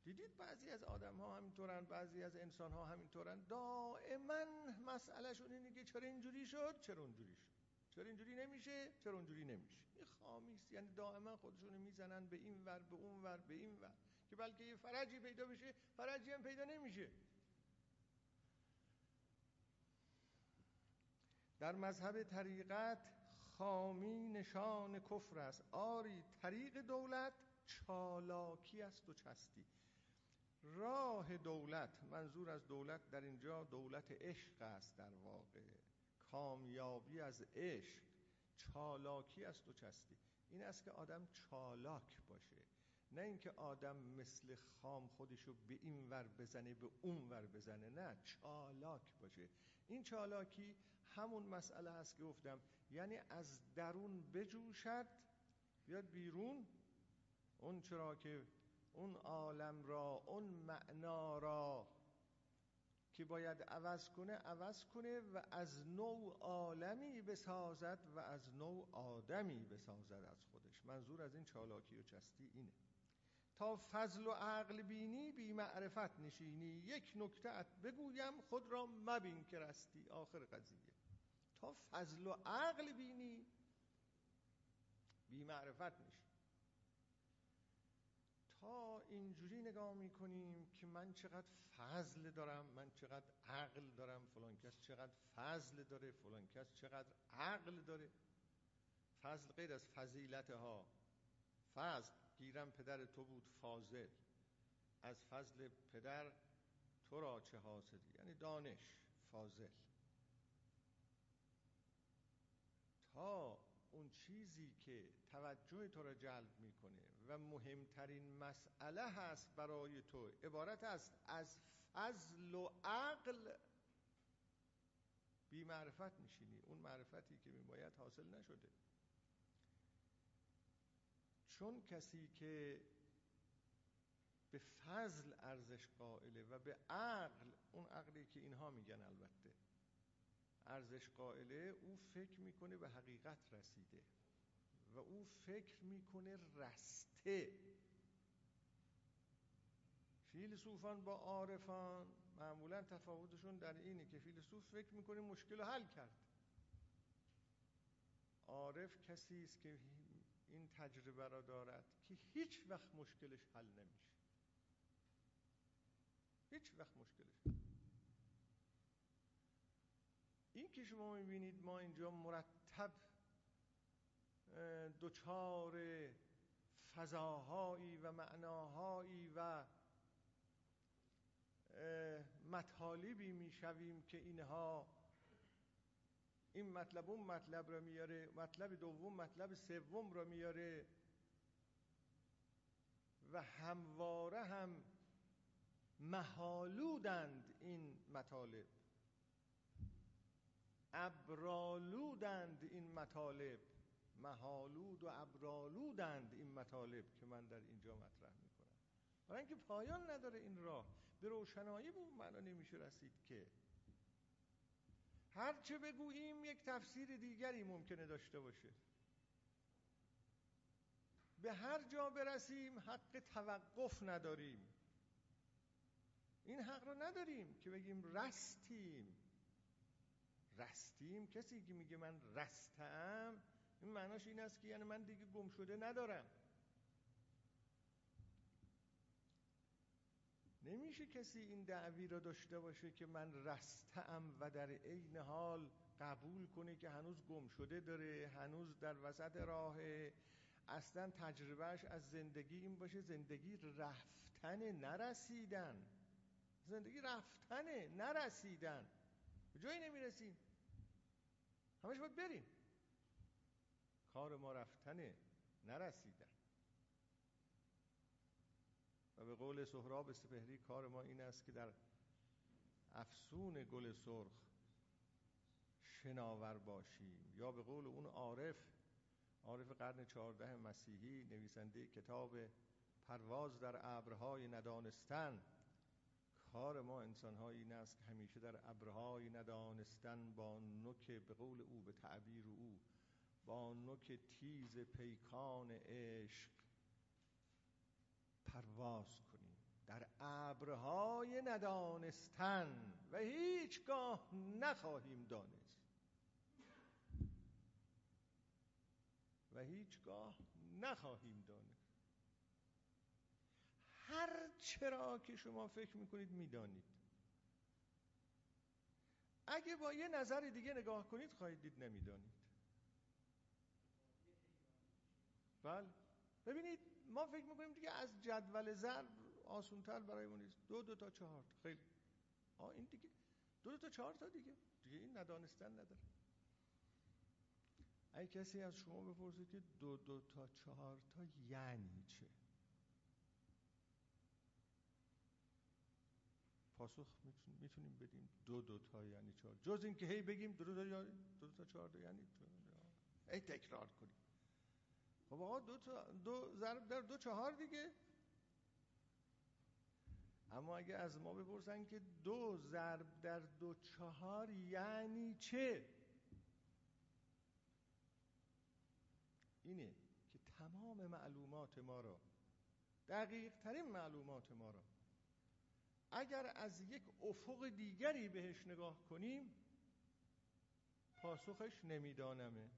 [SPEAKER 1] دیدید بعضی از آدم ها همینطورن بعضی از انسان ها همینطورن. دائما مسئلهشون اینه که چرا اینجوری شد؟ چرا اونجوری شد؟ چرا اینجوری نمیشه؟ چرا اونجوری نمیشه؟ این خامیست یعنی دائما خودشون می‌زنن به این ور به اون ور به این ور. که بلکه یه فرجی پیدا بشه فرجی هم پیدا نمیشه. در مذهب طریقت خامی نشان کفر است. آری طریق دولت چالاکی است و چستی. راه دولت منظور از دولت در اینجا دولت عشق است در واقع. کامیابی از عشق چالاکی است و چستی. این است که آدم چالاک باشه. نه اینکه آدم مثل خام خودشو به این ور بزنه به اون ور بزنه. نه چالاک باشه. این چالاکی همون مسئله هست که گفتم. یعنی از درون بجوشد بیاد بیرون اون چرا که اون عالم را اون معنا را که باید عوض کنه عوض کنه و از نوع عالمی بسازد و از نوع آدمی بسازد از خودش. منظور از این چالاکی و چستی اینه. تا فضل و عقل بینی بی معرفت نشینی. یک نکته ات بگویم خود را مبین که رستی. آخر قضیه. تا فضل و عقل بینی بی معرفت نشینی تا اینجوری نگاه می‌کنیم که من چقدر فضل دارم من چقدر عقل دارم فلان کس چقدر فضل داره فلان کس چقدر عقل داره. فضل غیر از فضیلت ها فضل گیرم پدر تو بود فاضل. از فضل پدر تو را چه حاصلی؟ یعنی دانش فاضل. اون چیزی که توجه تو را جلب می‌کنه و مهمترین مسئله هست برای تو عبارت است از فضل و عقل. بی معرفت میشینی اون معرفتی که میباید حاصل نشده. چون کسی که به فضل ارزش قائله و به عقل اون عقلی که اینها میگن البته ارزش قائله او فکر می‌کنه به حقیقت رسیده و او فکر می‌کنه رسته. فیلسوفان با عارفان معمولا تفاوتشون در اینه که فیلسوف فکر می‌کنه مشکل رو حل کرد. عارف کسی است که این تجربه را دارد که هیچ وقت مشکلش حل نمیشه. هیچ وقت مشکلش حل این که شما می‌بینید ما اینجا مرتب دچار فضاهایی و معناهایی و مطالبی می‌شویم که اینها این مطلب اون مطلب را میاره مطلب دوم مطلب سوم را میاره و همواره هم محالودند این مطالب. ابرالودند این مطالب محالود و ابرالودند این مطالب که من در اینجا مطرح می‌کنم. برای اینکه پایان نداره این راه. به روشنایی به اون معنا نمیشه رسید که. هرچه بگوییم یک تفسیر دیگری ممکنه داشته باشه. به هر جا برسیم حق توقف نداریم. این حق رو نداریم که بگیم رستیم. رستیم. کسی که میگه من رستم این معناش این است که یعنی من دیگه گم شده ندارم. نمیشه کسی این دعوی را داشته باشه که من رستم و در عین حال قبول کنه که هنوز گم شده داره هنوز در وسط راه اصلا تجربهش از زندگی این باشه زندگی رفتن نرسیدن. زندگی رفتنه نرسیدن. به جایی نمی‌رسیم. همش باید بریم. کار ما رفتنه نرسیدن. و به قول سهراب سپهری کار ما این است که در افسون گل سرخ شناور باشیم. یا به قول اون عارف عارف قرن چهارده مسیحی نویسنده کتاب پرواز در ابرهای ندانستن. کار ما انسان این است همیشه در ابرهای ندانستن با نوک به قول او به تعبیر او با نوک تیز پیکان عشق پرواز کنیم. در ابرهای ندانستن و هیچگاه نخواهیم دانست. و هیچگاه نخواهیم هر چرا که شما فکر می‌کنید می‌دانید. اگه با یه نظر دیگه نگاه کنید خواهید دید نمی‌دانید. بله. ببینید ما فکر می‌کنیم دیگه از جدول ضرب آسونتر برای ما نیست. دو دو تا چهار خیلی. آه این دیگه. دو دو تا چهار تا دیگه. دیگه این ندانستن نداره. اگه کسی از شما بپرسه که دو دو تا چهار تا یعنی چه؟ پاسخ می‌تونیم بدیم. دو دو تا یعنی چهار. جز این که هی بگیم دو دو تا, دو دو تا چهار تا یعنی ای تکرار کنیم. خب آقا دو, تا دو ضرب در دو چهار دیگه. اما اگه از ما بپرسن که دو ضرب در دو چهار یعنی چه؟ اینه که تمام معلومات ما را دقیق ترین معلومات ما را اگر از یک افق دیگری بهش نگاه کنیم پاسخش نمیدانمه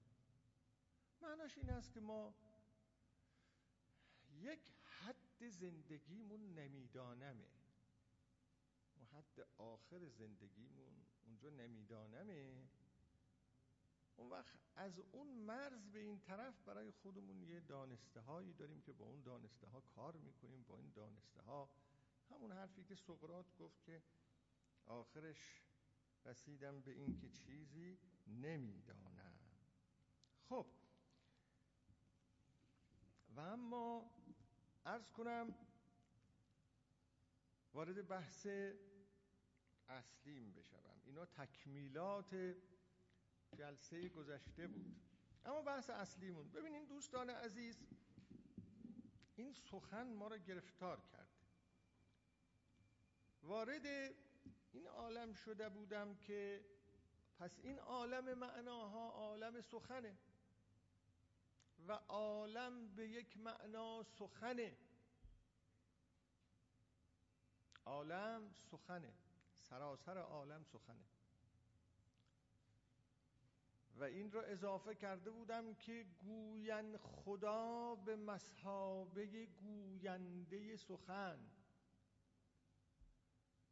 [SPEAKER 1] معناش این است که ما یک حد زندگیمون نمیدانمه و حد آخر زندگیمون اونجا نمیدانمه اون وقت از اون مرز به این طرف برای خودمون یه دانسته هایی داریم که با اون دانسته ها کار می‌کنیم با این دانسته ها همون حرفی که سقرات گفت که آخرش رسیدم به این که چیزی نمی‌دانم. خب. و اما ارز کنم وارد بحث اصلیم بشوم. اینا تکمیلات جلسه گذشته بود. اما بحث اصلیمون. ببینین دوستان عزیز این سخن ما را گرفتار کرد. وارد این عالم شده بودم که پس این عالم معناها عالم سخنه و عالم به یک معنا سخنه. عالم سخنه سراسر عالم سخنه. و این را اضافه کرده بودم که گوین خدا به مسحابه گوینده سخن.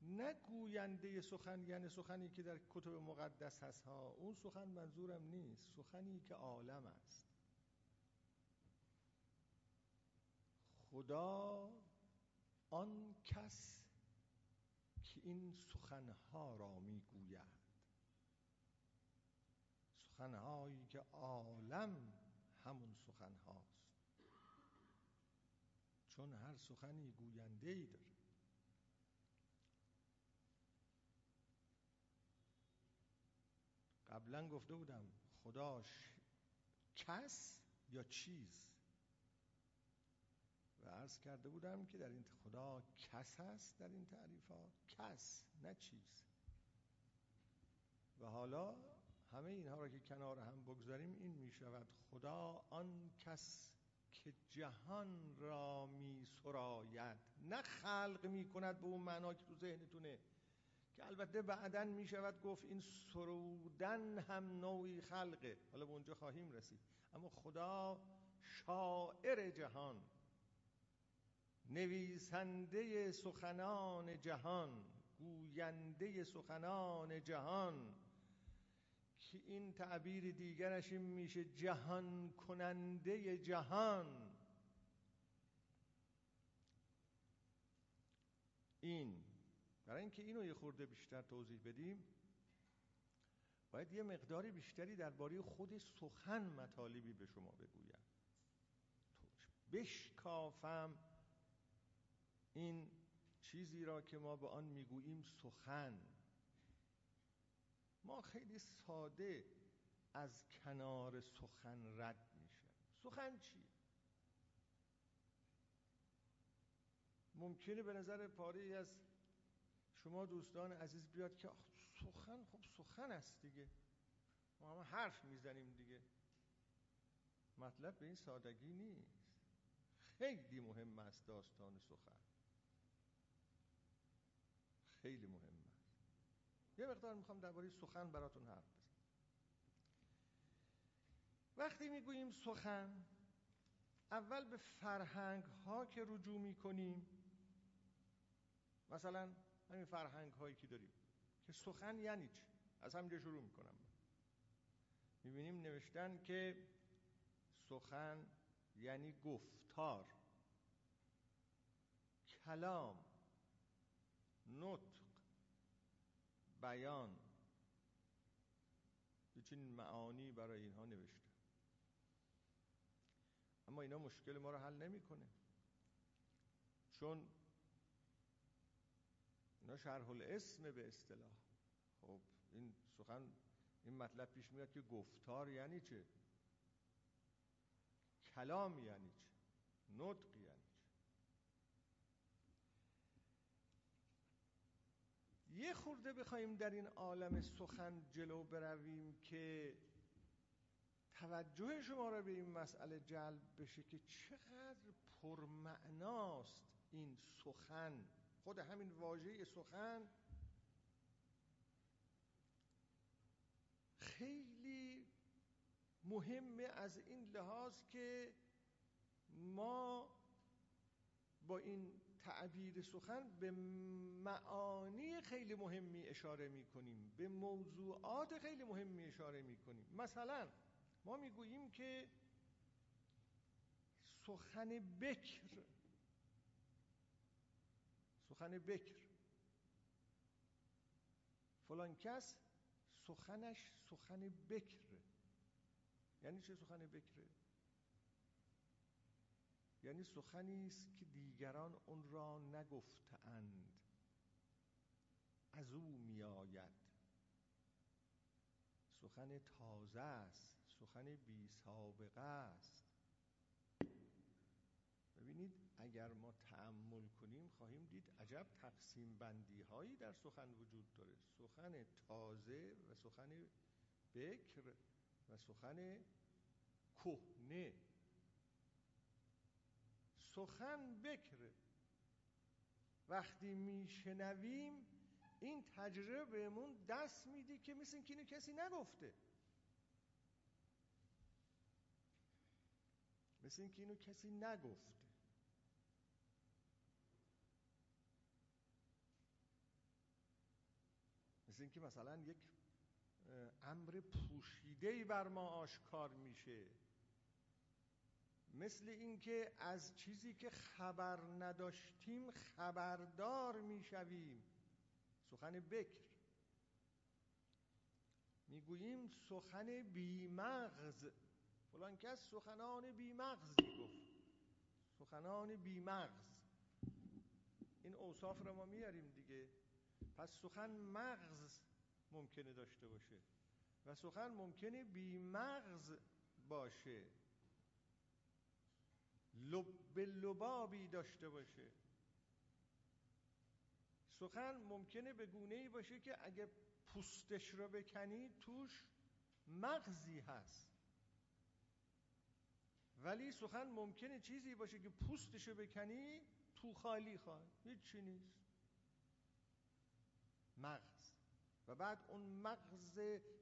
[SPEAKER 1] نه گوینده سخن یعنی سخنی که در کتب مقدس هست. ها اون سخن منظورم نیست. سخنی که عالم است. خدا آن کس که این سخنها را می‌گوید. سخنهایی که عالم همون سخنهاست. چون هر سخنی گوینده ای داره. قبلا گفته بودم خداش کس یا چیز؟ و عرض کرده بودم که در این خدا کس هست در این تعریفات کس نه چیز. و حالا همه اینها را که کنار هم بگذاریم این می شود خدا آن کس که جهان را می سراید نه خلق می کند به اون معنا که تو ذهنتونه. که البته بعدا می شود گفت این سرودن هم نوعی خلقه. حالا به اونجا خواهیم رسید. اما خدا شاعر جهان نویسنده سخنان جهان گوینده سخنان جهان که این تعبیر دیگرش این میشه جهان کننده جهان. این برای اینکه اینو یه خورده بیشتر توضیح بدیم باید یه مقداری بیشتری درباره خود سخن مطالبی به شما بگویم. بشکافم این چیزی را که ما به آن می‌گوییم سخن. ما خیلی ساده از کنار سخن رد میشه سخن چیه ممکنه به نظر پاره از شما دوستان عزیز بیاد که سخن خب سخن است دیگه. ما هم حرف می‌زنیم دیگه. مطلب به این سادگی نیست. خیلی مهم است داستان سخن. خیلی مهم است. یه مقدار می‌خوام درباره سخن براتون حرف بزنم. وقتی می‌گوییم سخن اول به فرهنگ ها که رجوع می‌کنیم مثلا همین فرهنگ هایی که داریم. که سخن یعنی چی؟ از همینجا شروع می‌کنم. می‌بینیم نوشتن که سخن یعنی گفتار. کلام نطق بیان. چنین معانی برای اینها نوشته. اما اینا مشکل ما رو حل نمی‌کنه. چون اینا شرح الاسم به اصطلاح. خب این سخن این مطلب پیش میاد که گفتار یعنی چه؟ کلام یعنی چه؟ نطق یعنی چه؟ یه خورده بخوایم در این عالم سخن جلو برویم که توجه شما را به این مسئله جلب بشه که چقدر پرمعناست این سخن. خود همین واژه سخن خیلی مهمه از این لحاظ که ما با این تعبیر سخن به معانی خیلی مهمی اشاره می کنیم به موضوعات خیلی مهمی اشاره می کنیم مثلا ما می‌گوییم که سخن بکر سخن بکر. فلان کس سخنش سخن بکره یعنی چه سخن بکره یعنی سخنی است که دیگران اون را نگفتند. از او میآید. سخن تازه است سخن بی سابقه است. ببینید اگر ما تعمل کنیم خواهیم دید عجب تقسیم بندی هایی در سخن وجود داره. سخن تازه و سخن بکر و سخن کهنه. سخن بکر. وقتی میشنویم این تجربه بهمون دست میده که مثل اینکه اینو کسی نگفته. مثل اینکه اینو کسی نگفته. مثل اینکه مثلا یک امر پوشیده بر ما آشکار میشه. مثل اینکه از چیزی که خبر نداشتیم خبردار می‌شویم. سخن بکر. می‌گوییم سخن بیمغز. فلان کس سخنان بیمغزی گفت. سخنان بیمغز. این اوصاف رو ما میاریم دیگه. پس سخن مغز ممکنه داشته باشه و سخن ممکنه بیمغز باشه. لب لبابی داشته باشه. سخن ممکنه به گونه ای باشه که اگه پوستش رو بکنی توش مغزی هست. ولی سخن ممکنه چیزی باشه که پوستش رو بکنی تو خالی خواهد. هیچی نیست. مغز. و بعد اون مغز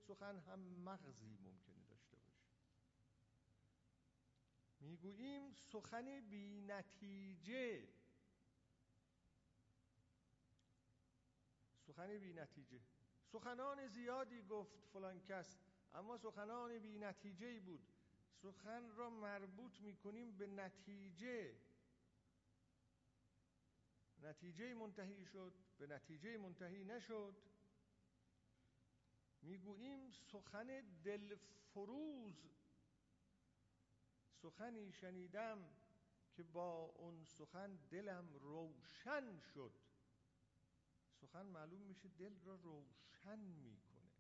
[SPEAKER 1] سخن هم مغزی ممکنه داشته باشه. می‌گوییم سخن بی نتیجه. سخن بی نتیجه. سخنان زیادی گفت فلان کس اما سخنان بی نتیجه بود. سخن را مربوط می‌کنیم به نتیجه. نتیجه منتهی شد. به نتیجه منتهی نشد. می‌گوییم سخن دلفروز سخنی شنیدم که با اون سخن دلم روشن شد. سخن معلوم میشه دل را روشن می‌کنه.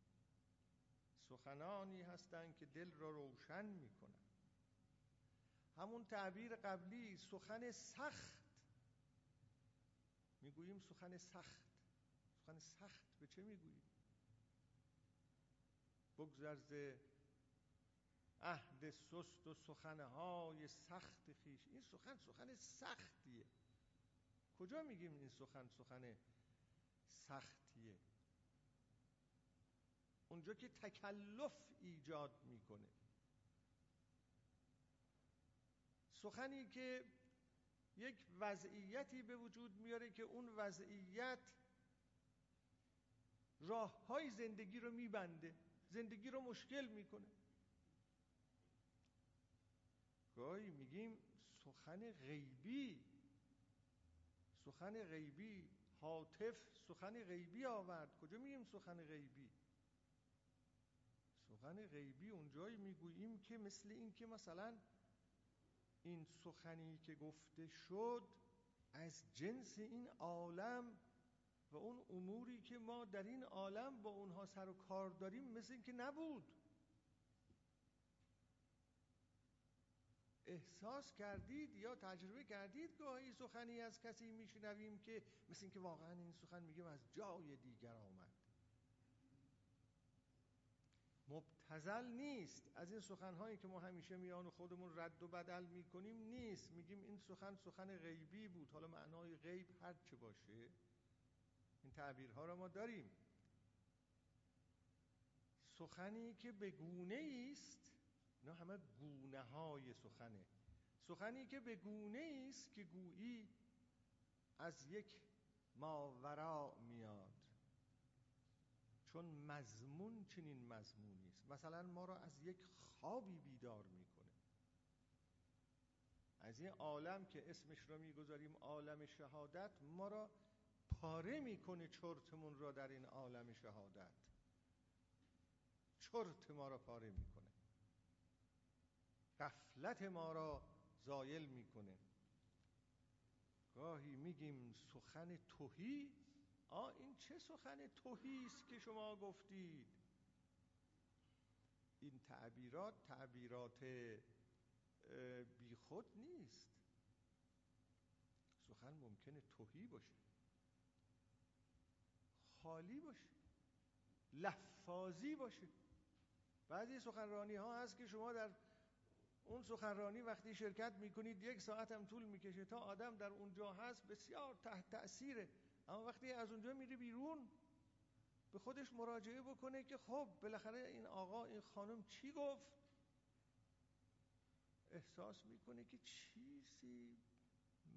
[SPEAKER 1] سخنانی هستند که دل را روشن می‌کنن. همون تعبیر قبلی سخن سخت می‌گوییم سخن سخت. سخن سخت به چه می‌گوییم؟ بگذرز عهد سست و سخنهای سخت خیش. این سخن سخن سختیه. کجا میگیم این سخن سخن سختیه؟ اونجا که تکلف ایجاد می‌کنه. سخنی که یک وضعیتی به وجود میاره که اون وضعیت راه های زندگی رو میبنده زندگی رو مشکل می‌کنه. گاهی میگیم سخن غیبی سخن غیبی حاطف سخن غیبی آورد. کجا میگیم سخن غیبی؟ سخن غیبی اونجایی می‌گوییم که مثل این که مثلا این سخنی که گفته شد از جنس این عالم و اون اموری که ما در این عالم با اونها سر و کار داریم مثل این که نبود. احساس کردید یا تجربه کردید گاهی سخنی از کسی میشنویم که مثل اینکه واقعا این سخن میگیم از جای دیگر آمد. مبتزل نیست. از این سخنهایی که ما همیشه میان خودمون رد و بدل می‌کنیم نیست. میگیم این سخن سخن غیبی بود. حالا معنای غیب هر چه باشه این تعبیرها را ما داریم. سخنی که به گونه است اینا همه گونه های سخنه. سخنی که به گونه است که گویی از یک ماورا میاد. چون مضمون چنین مضمونی است. مثلا ما را از یک خوابی بیدار می‌کنه. از این عالم که اسمش را می‌گذاریم عالم شهادت ما را پاره می‌کنه چرتمون را در این عالم شهادت. چرت ما را پاره می‌کنه. غفلت ما را زایل می‌کنه. گاهی میگیم سخن توهی آ این چه سخن توهی است که شما گفتید؟ این تعبیرات تعبیرات بیخود نیست. سخن ممکنه توهی باشه. خالی باشه. لفاظی باشه. بعضی سخنرانی ها هست که شما در اون سخنرانی وقتی شرکت می‌کنید یک ساعت هم طول می‌کشه تا آدم در اونجا هست بسیار تحت تأثیره اما وقتی از اونجا میره بیرون به خودش مراجعه بکنه که خب بالاخره این آقا این خانم چی گفت؟ احساس می‌کنه که چیزی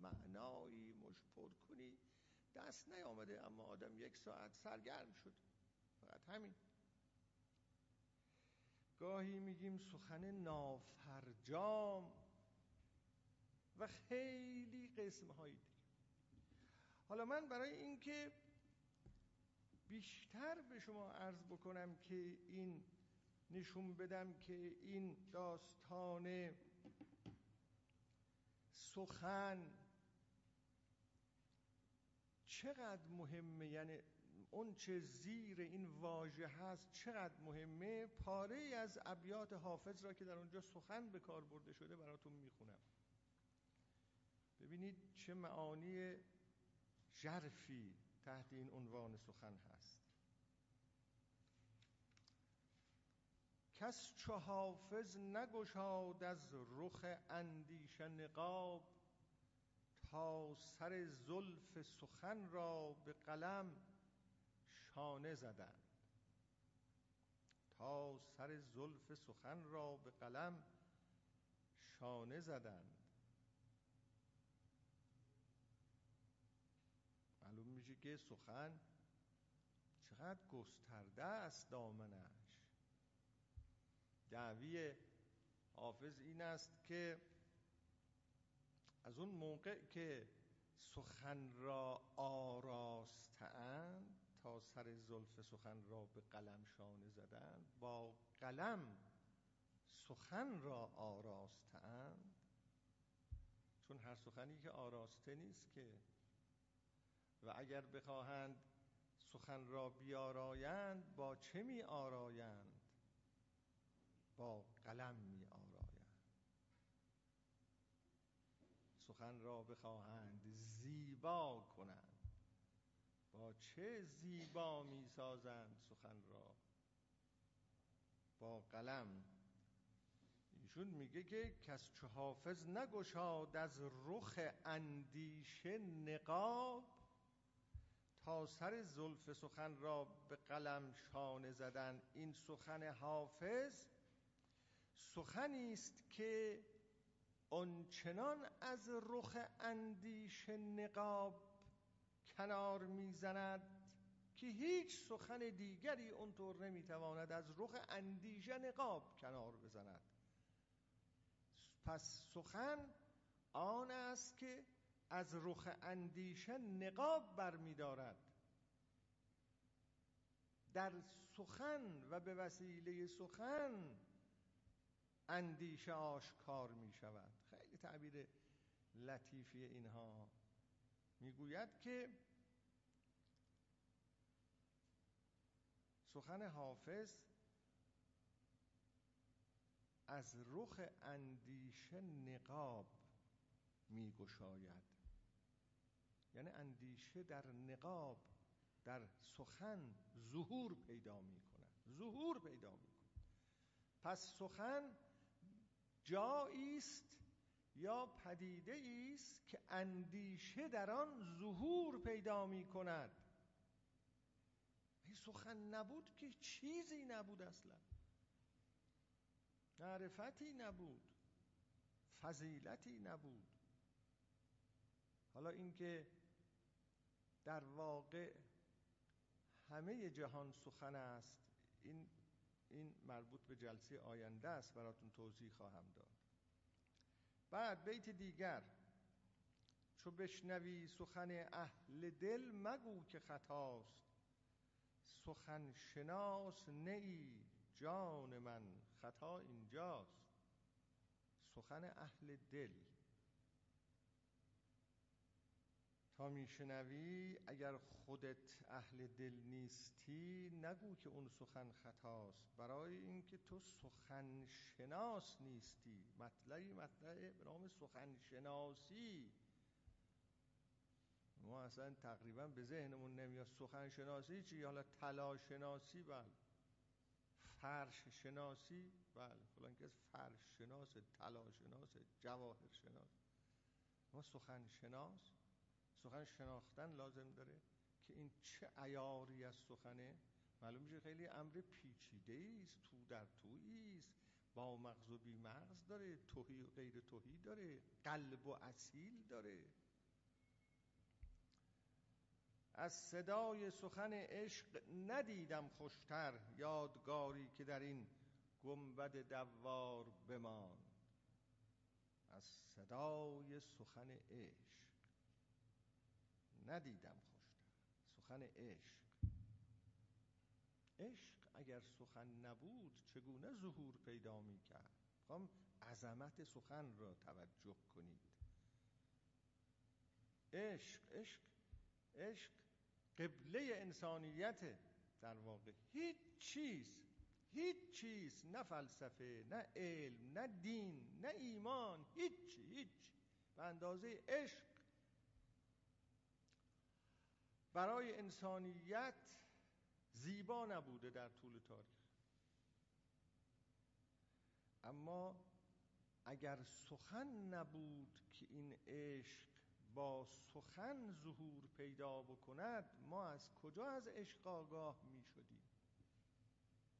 [SPEAKER 1] معنایی مشپر کنی. دست نیامده اما آدم یک ساعت سرگرم شد. فقط همین. گاهی میگیم سخن نافرجام و خیلی قسم های دیگه. حالا من برای اینکه بیشتر به شما عرض بکنم که این نشون بدم که این داستان سخن چقدر مهمه؟ یعنی اون چه زیر این واژه هست چقدر مهمه؟ پاره از ابیات حافظ را که در اونجا سخن به کار برده شده براتون می‌خونم. ببینید چه معانی ژرفی تحت این عنوان سخن هست. کس چو حافظ نگشاد از رخ اندیشه نقاب تا سر زلف سخن را به قلم شانه زدند. تا سر زلف سخن را به قلم شانه زدند. که سخن چقدر گسترده است دامنش. دعوی حافظ این است که از اون موقع که سخن را آراستند تا سر زلف سخن را به قلم شانه زدند با قلم سخن را آراستند چون هر سخنی که آراسته نیست که و اگر بخواهند سخن را بیارایند با چه می آرایند؟ با قلم می آرایند. سخن را بخواهند زیبا کنند. با چه زیبا می سازند سخن را؟ با قلم. ایشون میگه که کس چه حافظ نگشاد از رخ اندیشه نقاب تا سر زلف سخن را به قلم شانه زدن. این سخن حافظ سخنی است که آنچنان از رخ اندیشه نقاب کنار می‌زند که هیچ سخن دیگری اونطور نمی‌تواند از رخ اندیشه نقاب کنار بزند. پس سخن آن است که از رخ اندیشه نقاب برمیدارد. در سخن و به وسیله سخن اندیشه آشکار می شود خیلی تعبیر لطیفی اینها. می‌گوید که سخن حافظ از رخ اندیشه نقاب میگشاید. یعنی اندیشه در نقاب در سخن ظهور پیدا می کند ظهور پیدا می کند پس سخن جایی است یا پدیده است که اندیشه در آن ظهور پیدا می کند سخن نبود که چیزی نبود اصلا. معرفتی نبود. فضیلتی نبود. حالا اینکه در واقع همه جهان سخن است. این این مربوط به جلسه آینده است براتون توضیح خواهم داد. بعد بیت دیگر چو بشنوی سخن اهل دل مگو که خطاست. سخن شناس نی جان من خطا اینجاست. سخن اهل دل میشنوی اگر خودت اهل دل نیستی نگو که اون سخن خطاست. برای اینکه تو سخن شناس نیستی. مطلبی مطلب به نام سخن شناسی ما اصلا تقریبا به ذهنمون نمیاد سخن شناسی چی؟ حالا طلا شناسی بله. فرش شناسی بله. فلان کس فرش شناس طلا شناس جواهر شناس ما سخن شناس سخن شناختن لازم داره که این چه عیاری از سخنه؟ معلوم میشه خیلی امر پیچیده است تو در تویی است با مغز و بی مغز داره توهی و غیر توهی داره قلب و اصیل داره. از صدای سخن عشق ندیدم خوشتر یادگاری که در این گنبد دوار بمان از صدای سخن عشق ندیدم خوشتر سخن عشق. عشق اگر سخن نبود چگونه ظهور پیدا می کرد خواهم عظمت سخن را توجه کنید. عشق عشق عشق قبله انسانیت در واقع. هیچ چیز هیچ چیز نه فلسفه نه علم نه دین نه ایمان هیچ هیچ. به اندازه عشق برای انسانیت زیبا نبوده در طول تاریخ. اما اگر سخن نبود که این عشق با سخن ظهور پیدا بکند ما از کجا از عشق آگاه می شدیم؟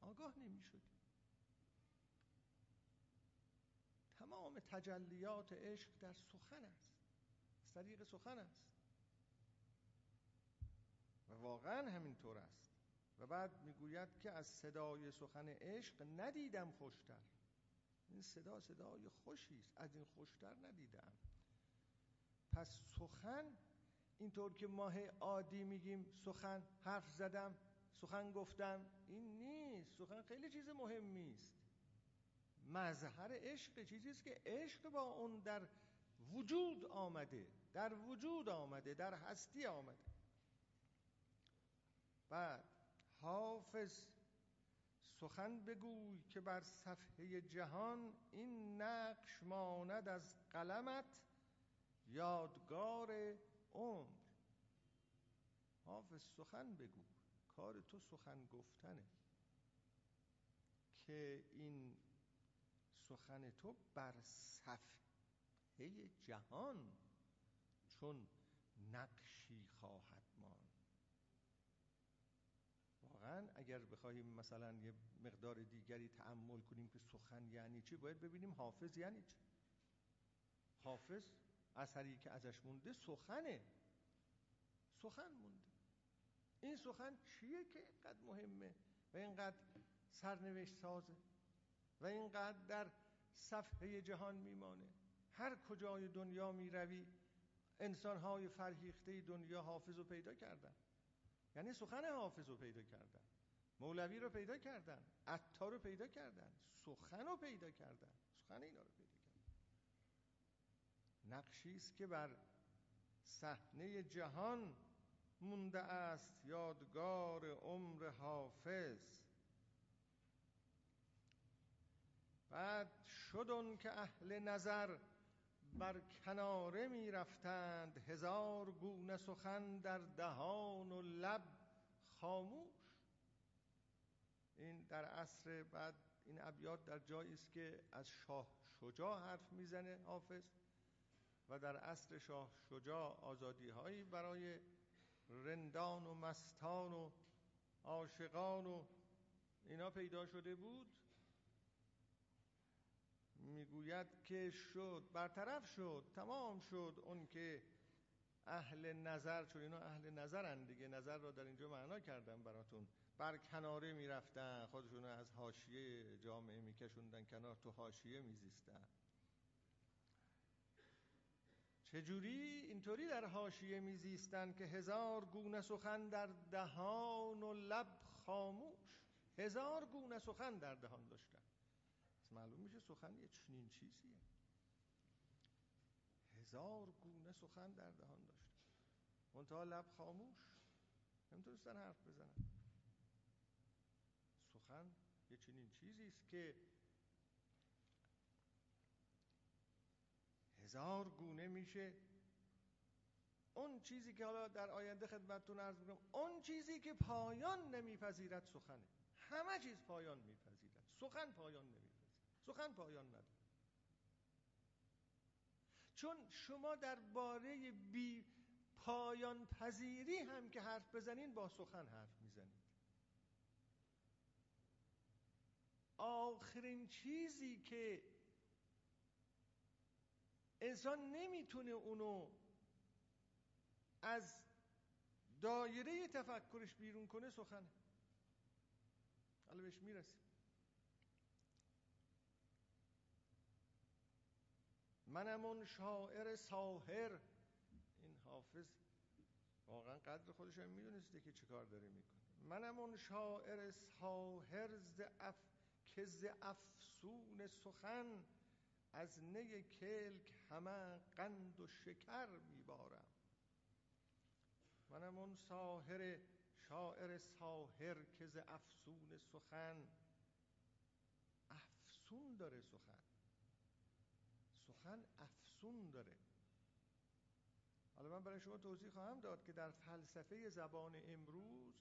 [SPEAKER 1] آگاه نمی شدیم. تمام تجلیات عشق در سخن است از طریق سخن است. و واقعا همینطور است. و بعد می‌گوید که از صدای سخن عشق ندیدم خوشتر. این صدا صدای خوشی است. از این خوشتر ندیدم. پس سخن اینطور که ماه عادی میگیم سخن حرف زدم سخن گفتم این نیست. سخن خیلی چیز مهمی است. مظهر عشق چیزی است که عشق با اون در وجود آمده در وجود آمده در هستی آمده. بعد حافظ سخن بگوی که بر صفحه جهان این نقش ماند از قلمت یادگار عمر. حافظ سخن بگو کار تو سخن گفتنه که این سخن تو بر صفحه جهان چون نقشی خواهد ماند واقعا اگر بخوایم مثلا یه مقدار دیگری تعمل کنیم که سخن یعنی چی باید ببینیم حافظ یعنی چی. حافظ اثری که ازش مونده سخنه. سخن مونده. این سخن چیه که اینقدر مهمه؟ و اینقدر سرنوشت سازه. و اینقدر در صفحه جهان میمانه. هر کجای دنیا می‌روی انسانهای فرهیخته دنیا حافظ رو پیدا کردن. یعنی سخن حافظ رو پیدا کردن مولوی رو پیدا کردن عطار رو پیدا کردن سخن رو پیدا کردن سخن اینا رو پیدا کردن. نقشی است که بر صحنه جهان مونده است یادگار عمر حافظ. بعد شدن که اهل نظر بر کناره می رفتند هزار گونه سخن در دهان و لب خاموش. این در عصر بعد این ابیات در جایی است که از شاه شجاع حرف می‌زنه حافظ و در عصر شاه شجاع آزادی هایی برای رندان و مستان و عاشقان و اینا پیدا شده بود. می‌گوید که شد برطرف شد تمام شد اون که اهل نظر چون اینا اهل نظرن دیگه نظر را در اینجا معنا کردم براتون. بر کناره می‌رفتن خودشون از حاشیه جامعه میکشوندن کنار تو حاشیه میزیستن. چجوری؟ اینطوری در حاشیه میزیستن که هزار گونه سخن در دهان و لب خاموش هزار گونه سخن در دهان داشتن. معلوم میشه سخن یه چنین چیزیه. هزار گونه سخن در دهان داشتن منتها لب خاموش. نمی‌تونستن حرف بزنن. سخن یه چنین چیزی است که هزار گونه میشه. اون چیزی که حالا در آینده خدمتتون عرض می‌کنم اون چیزی که پایان نمیپذیرد سخنه. همه چیز پایان میپذیرد. سخن پایان نمیپذیرد. سخن پایان نداره چون شما درباره بی پایان پذیری هم که حرف بزنین با سخن حرف می‌زنید. آخرین چیزی که انسان نمی‌تونه اونو از دایره تفکرش بیرون کنه سخنه. حالا بهش می‌رسیم. منم اون شاعر ساهر این حافظ واقعا قدر خودش هم می‌دونسته که چه کار داره می‌کنه. منم اون شاعر ساهر ز اف... که ز افسون سخن از نی کلک همه قند و شکر میبارم. منم اون ساهر شاعر ساهر که ز افسون سخن افسون داره سخن. سخن افسون داره. حالا من برای شما توضیح خواهم داد که در فلسفه زبان امروز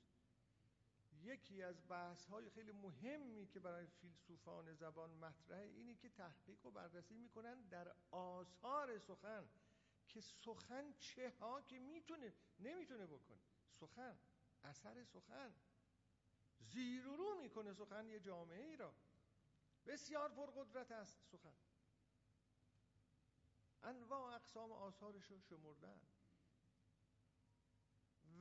[SPEAKER 1] یکی از بحث های خیلی مهمی که برای فیلسوفان زبان مطرحه اینی که تحقیق و بررسی می‌کنن در آثار سخن که سخن چه ها که می‌تونه نمی‌تونه بکنه. سخن اثر سخن. زیر و رو می‌کنه سخن یه جامعه ای را. بسیار پرقدرت است سخن. انواع اقسام آثارش رو شمردن.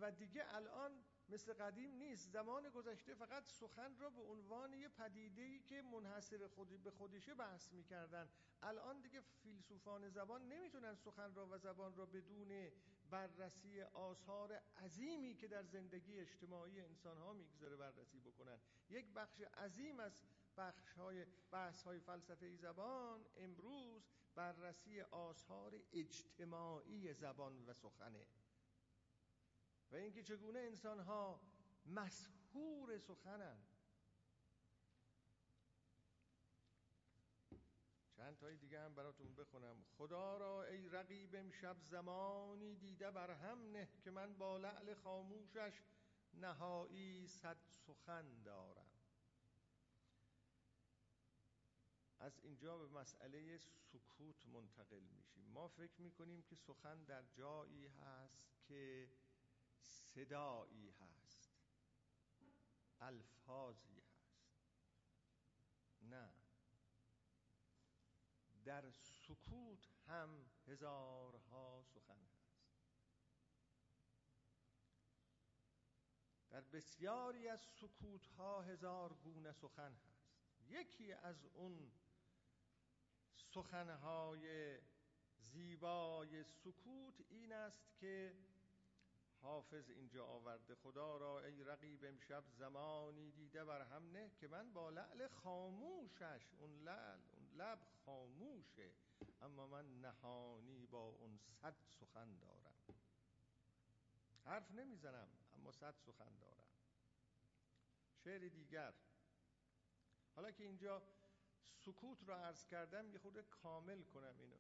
[SPEAKER 1] و دیگه الان مثل قدیم نیست. زمان گذشته فقط سخن را به عنوان یه پدیده که منحصر خودی به خودشه بحث می‌کردن. الان دیگه فیلسوفان زبان نمی‌تونن سخن را و زبان را بدون بررسی آثار عظیمی که در زندگی اجتماعی انسان ها می‌گذاره بررسی بکنن. یک بخش عظیم از بخش های بحث های فلسفه زبان امروز بررسی آثار اجتماعی زبان و سخنه. و اینکه چگونه انسانها مسهور سخنند چند تایی دیگه هم براتون بخونم. خدا را ای رقیب امشب زمانی دیده بر هم نه که من با لعل خاموشش نهایی صد سخن دارم. از اینجا به مسئله سکوت منتقل میشیم. ما فکر می‌کنیم که سخن در جایی هست که صدایی هست. الفاظی هست. نه. در سکوت هم هزارها سخن هست. در بسیاری از سکوت ها هزار گونه سخن هست. یکی از اون سخنهای زیبای سکوت این است که حافظ اینجا آورده خدا را ای رقیب امشب زمانی دیده بر هم نه که من با لعل خاموشش اون لعل اون لب خاموشه اما من نهانی با اون صد سخن دارم. حرف نمی‌زنم اما صد سخن دارم. شعر دیگر. حالا که اینجا سکوت را عرض کردم یه خورده کامل کنم اینو.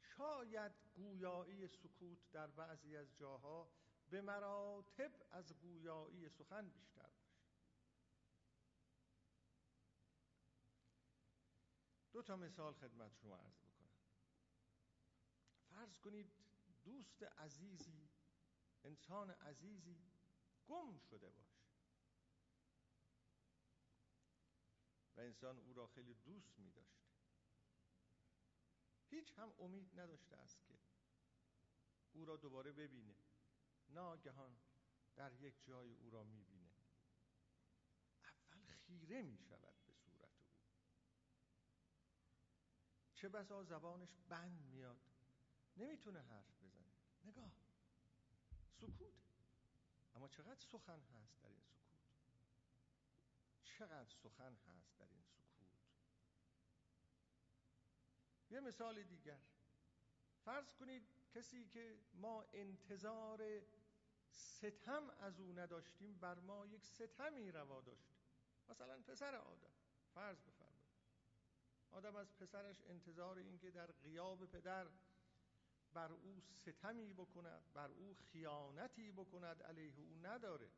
[SPEAKER 1] شاید گویایی سکوت در بعضی از جاها به مراتب از گویایی سخن بیشتر باشه. دو تا مثال خدمت شما عرض بکنم. فرض کنید دوست عزیزی انسان عزیزی گم شده باشه. و انسان او را خیلی دوست می داشته هیچ هم امید نداشته است که او را دوباره ببینه. ناگهان در یک جای او را می بینه. اول خیره می شود به صورت او. چه بسا زبانش بند میاد. نمی‌تونه حرف بزنه. نگاه. سکوت. اما چقدر سخن هست در چقدر سخن هست در این سکوت. یه مثال دیگر. فرض کنید کسی که ما انتظار ستم از او نداشتیم بر ما یک ستمی روا داشت. مثلا پسر آدم. فرض بفرمایید. آدم از پسرش انتظار این که در غیاب پدر بر او ستمی بکند بر او خیانتی بکند علیه او نداره.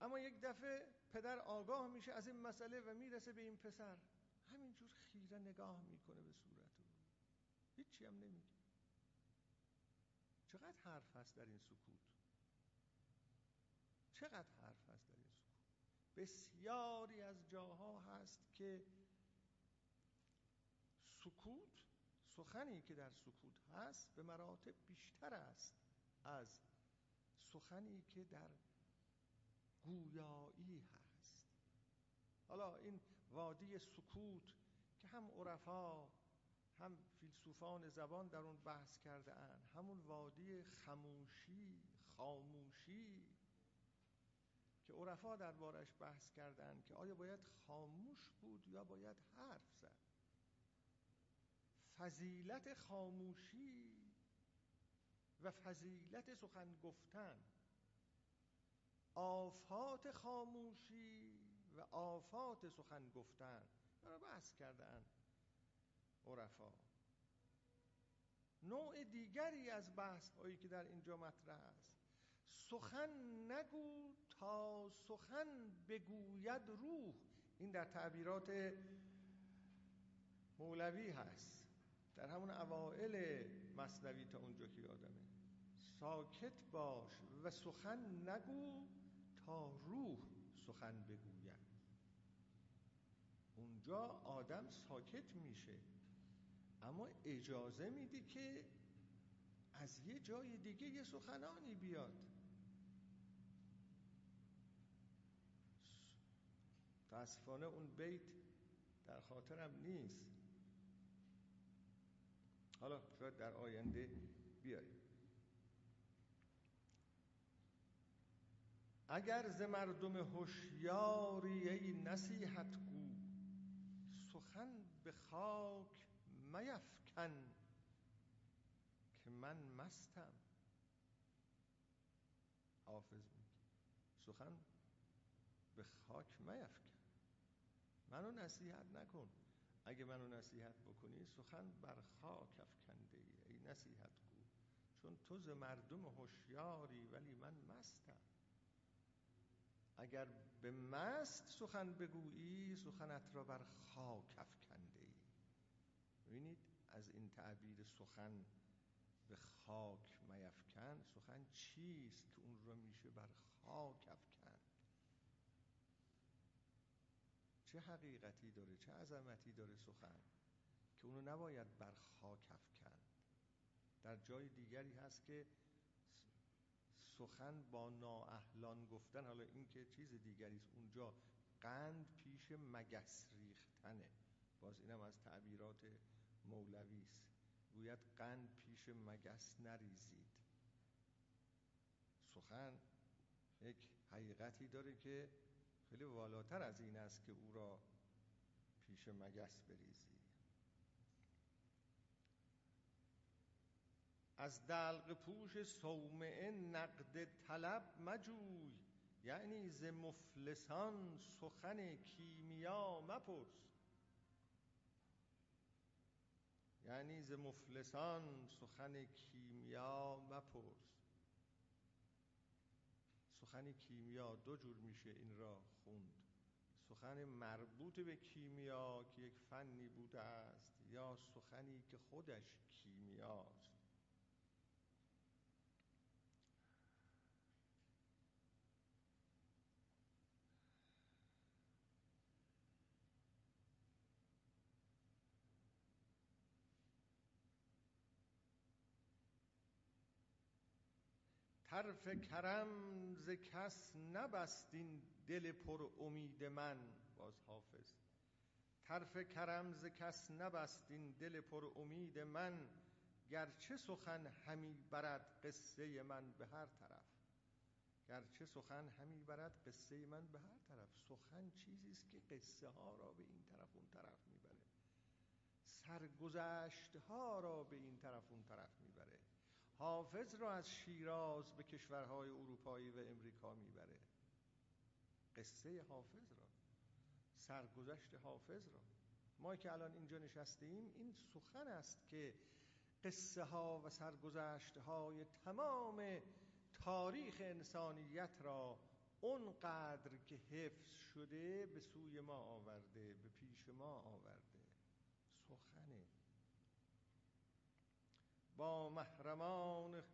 [SPEAKER 1] اما یک دفعه پدر آگاه میشه از این مسئله و می‌رسه به این پسر. همینجور خیره نگاه می‌کنه به صورت او هیچی هم نمیگه. چقدر حرف هست در این سکوت؟ چقدر حرف هست در این سکوت؟ بسیاری از جاها هست که سکوت سخنی که در سکوت هست به مراتب بیشتر است از سخنی که در گویایی هست. حالا این وادی سکوت که هم عرفا هم فیلسوفان زبان در اون بحث کرده اند همون وادی خموشی خاموشی که عرفا دربارش بحث کردن که آیا باید خاموش بود یا باید حرف زد. فضیلت خاموشی و فضیلت سخن گفتن آفات خاموشی و آفات سخن گفتن. را بحث کردن عرفا. نوع دیگری از بحث هایی که در اینجا مطرح است. سخن نگو تا سخن بگوید روح. این در تعبیرات مولوی هست. در همون اوائل مصنوی تا اونجا که یادمه. ساکت باش و سخن نگو تا روح سخن بگوید. اونجا آدم ساکت میشه اما اجازه میدی که از یه جای دیگه یه سخنانی بیاد. تاسفانه اون بیت در خاطرم نیست. حالا شاید در آینده بیاریم. اگر ز مردم هوشیاری ای نصیحت گو سخن به خاک میفکن که من مستم. حافظ میگه. سخن به خاک میفکن. منو نصیحت نکن. اگه منو نصیحت بکنی سخن بر خاک افکنده ای ای نصیحت گو. چون تو ز مردم هوشیاری ولی من مستم. اگر به مست سخن بگویی سخنت را بر خاک افکنده ای. ببینید از این تعبیر سخن به خاک میفکن. سخن چیست که اون را میشه بر خاک افکن؟ چه حقیقتی داره چه عظمتی داره سخن که اونو نباید بر خاک افکن؟ در جای دیگری هست که سخن با نااهلان گفتن حالا این که چیز دیگری است اونجا قند پیش مگس ریختنه. باز اینم از تعبیرات مولوی است. گوید قند پیش مگس نریزید. سخن یک حقیقتی داره که خیلی والاتر از این است که او را پیش مگس بریزی از دلق پوش صومعه نقد طلب مجوی. یعنی ز مفلسان سخن کیمیا مپرس. یعنی ز مفلسان سخن کیمیا مپرس. سخن کیمیا دو جور میشه این را خوند. سخن مربوط به کیمیا که یک فنی بوده است یا سخنی که خودش کیمیاست. طرف کرم ز کس نبست این دل پر امید من باز حافظ. طرف کرم ز کس نبست این دل پر امید من گرچه سخن همی برد قصه من به هر طرف. گرچه سخن همی برد قصه من به هر طرف. سخن چیزی است که قصه ها را به این طرف اون طرف می‌بره. سرگذشت ها را به این طرف اون طرف می‌بره. حافظ را از شیراز به کشورهای اروپایی و امریکا می‌بره. قصه حافظ را سرگذشت حافظ را ما که الان اینجا نشستیم این سخن است که قصه ها و سرگذشت های تمام تاریخ انسانیت را اونقدر که حفظ شده به سوی ما آورده به پیش ما آورده سخنه با محرمان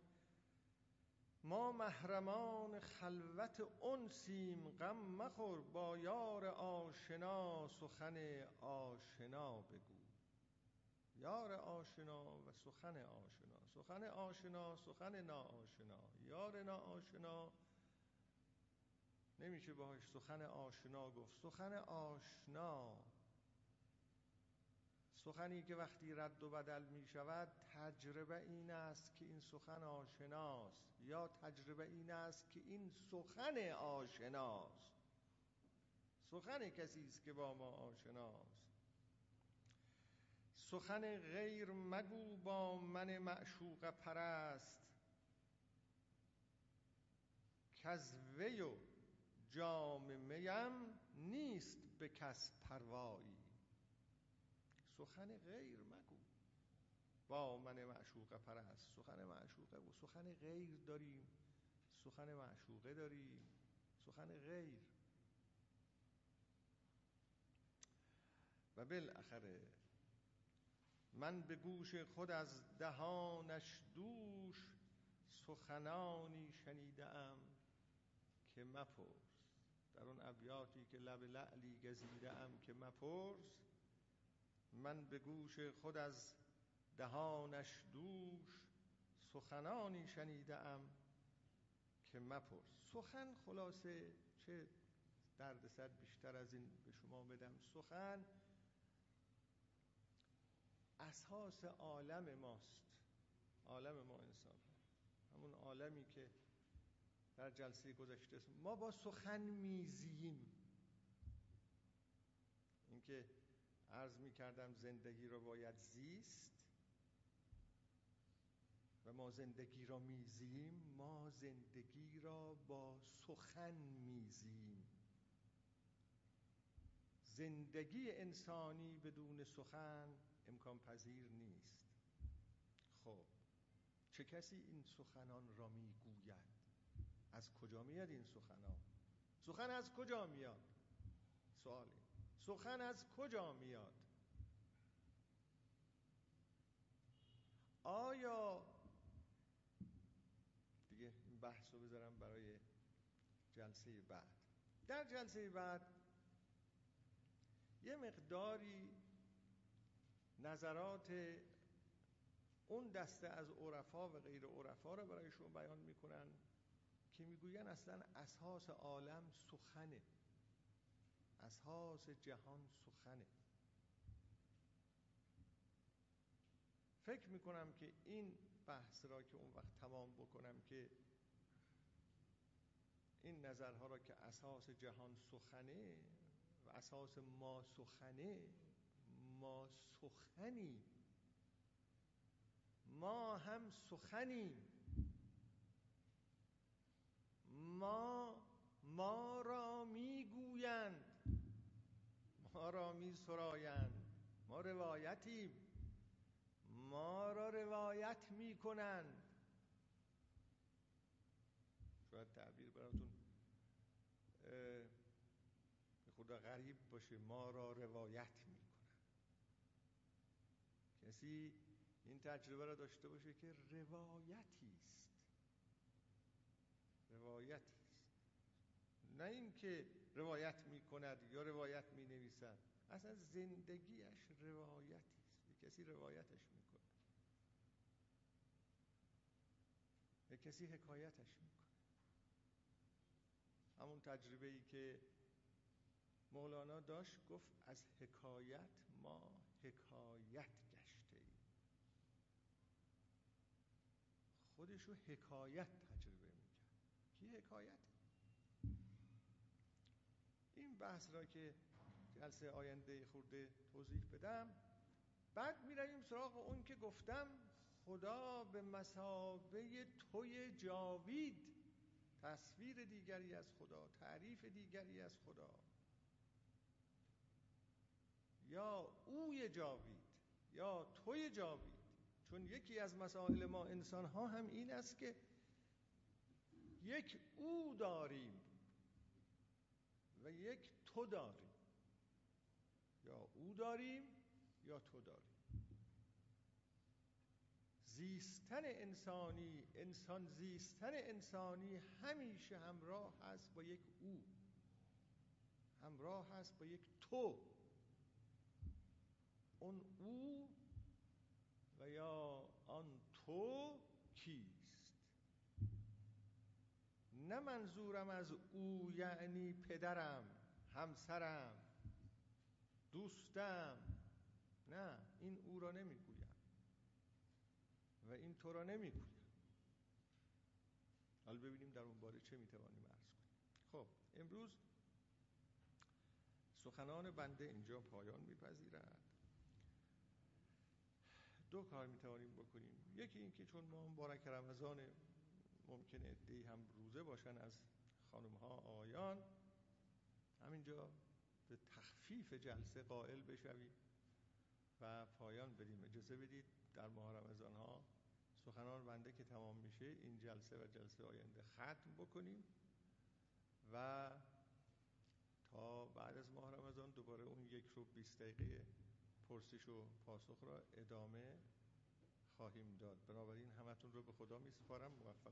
[SPEAKER 1] ما محرمان خلوت انسیم غم مخور با یار آشنا سخن آشنا بگو. یار آشنا و سخن آشنا. سخن آشنا سخن ناآشنا. یار ناآشنا. نمیشه باهاش سخن آشنا گفت. سخن آشنا. سخنی که وقتی رد و بدل می شود تجربه این است که این سخن آشناست. یا تجربه این است که این سخن آشناست. سخن کسی است که با ما آشناست. سخن غیر مگو با من معشوق پرست. کز وی و جام میم نیست به کس پروایی. سخن غیر مگو. با من معشوقه پرست سخن معشوقه و سخن غیر داریم. سخن معشوقه داریم. سخن غیر. و بالاخره من به گوش خود از دهانش دوش سخنانی شنیدم که مپرس. در اون ابیاتی که لب لعلی گزیده ام که مپرس من به گوش خود از دهانش دوش سخنانی شنیده ام که مپرس. سخن خلاصه چه دردسر بیشتر از این به شما بدم. سخن اساس عالم ماست. عالم ما انسان. همون عالمی که در جلسه گذشته ما با سخن میزیم اینکه عرض می کردم زندگی را باید زیست و ما زندگی را میزیم ما زندگی را با سخن میزیم. زندگی انسانی بدون سخن امکان پذیر نیست. خب چه کسی این سخنان را می‌گوید؟ از کجا میاد این سخنان؟ سخن از کجا میاد؟ سوالی. سخن از کجا میاد؟ آیا دیگه این بحث رو بذارم برای جلسه بعد. در جلسه بعد یه مقداری نظرات اون دسته از عرفا و غیر عرفا رو برایشون بیان می‌کنن که می‌گوین اصلا اساس عالم سخنه. اساس جهان سخنه. فکر می‌کنم که این بحث را که اون وقت تمام بکنم که این نظرها را که اساس جهان سخنه و اساس ما سخنه ما سخنی ما هم سخنیم. ما ما را می‌گویند. ما را می سرایند. ما روایتیم. ما را روایت می‌کنند شاید تعبیر براتون خدا غریب باشه. ما را روایت می‌کنند کسی این تجربه را داشته باشه که روایتی است. روایتی است. نه اینکه روایت می‌کند یا روایت می‌نویسد؟ اصلا زندگیش روایتی است. کسی روایتش می‌کنه یه کسی حکایتش می‌کنه همون تجربه ای که مولانا داشت گفت از حکایت ما حکایت گشته ایم. خودشو حکایت تجربه می‌کرد. کی حکایت این بحث را که جلسه آینده خورده توضیح بدم بعد می‌رویم سراغ اون که گفتم خدا به مسابه توی جاوید تصویر دیگری از خدا تعریف دیگری از خدا. یا اوی جاوید یا توی جاوید چون یکی از مسائل ما انسان ها هم این است که یک او داریم. و یک تو داریم. یا او داریم یا تو داریم. زیستن انسانی انسان زیستن انسانی همیشه همراه هست با یک او. همراه هست با یک تو. اون او و یا آن تو نه منظورم از او یعنی پدرم همسرم دوستم. نه این او را نمی‌گویم. و این تو را نمی‌گویم. حالا ببینیم در اون باره چه می‌توانیم عرض کنیم. خب امروز سخنان بنده اینجا پایان میپذیرد. دو کار می‌توانیم بکنیم. یکی اینکه چون ما مبارک رمضان ممکنه ادهی هم روزه باشن از خانم ها آیان همینجا به تخفیف جلسه قائل بشویم و پایان بدیم. اجازه بدید در ماه رمضان ها سخنان بنده که تمام میشه این جلسه و جلسه آینده ختم بکنیم و تا بعد از ماه رمضان دوباره اون یک رو 20 دقیقه پرسش و پاسخ را ادامه خواهیم داد. بنابراین همتون رو به خدا می سپارم موفق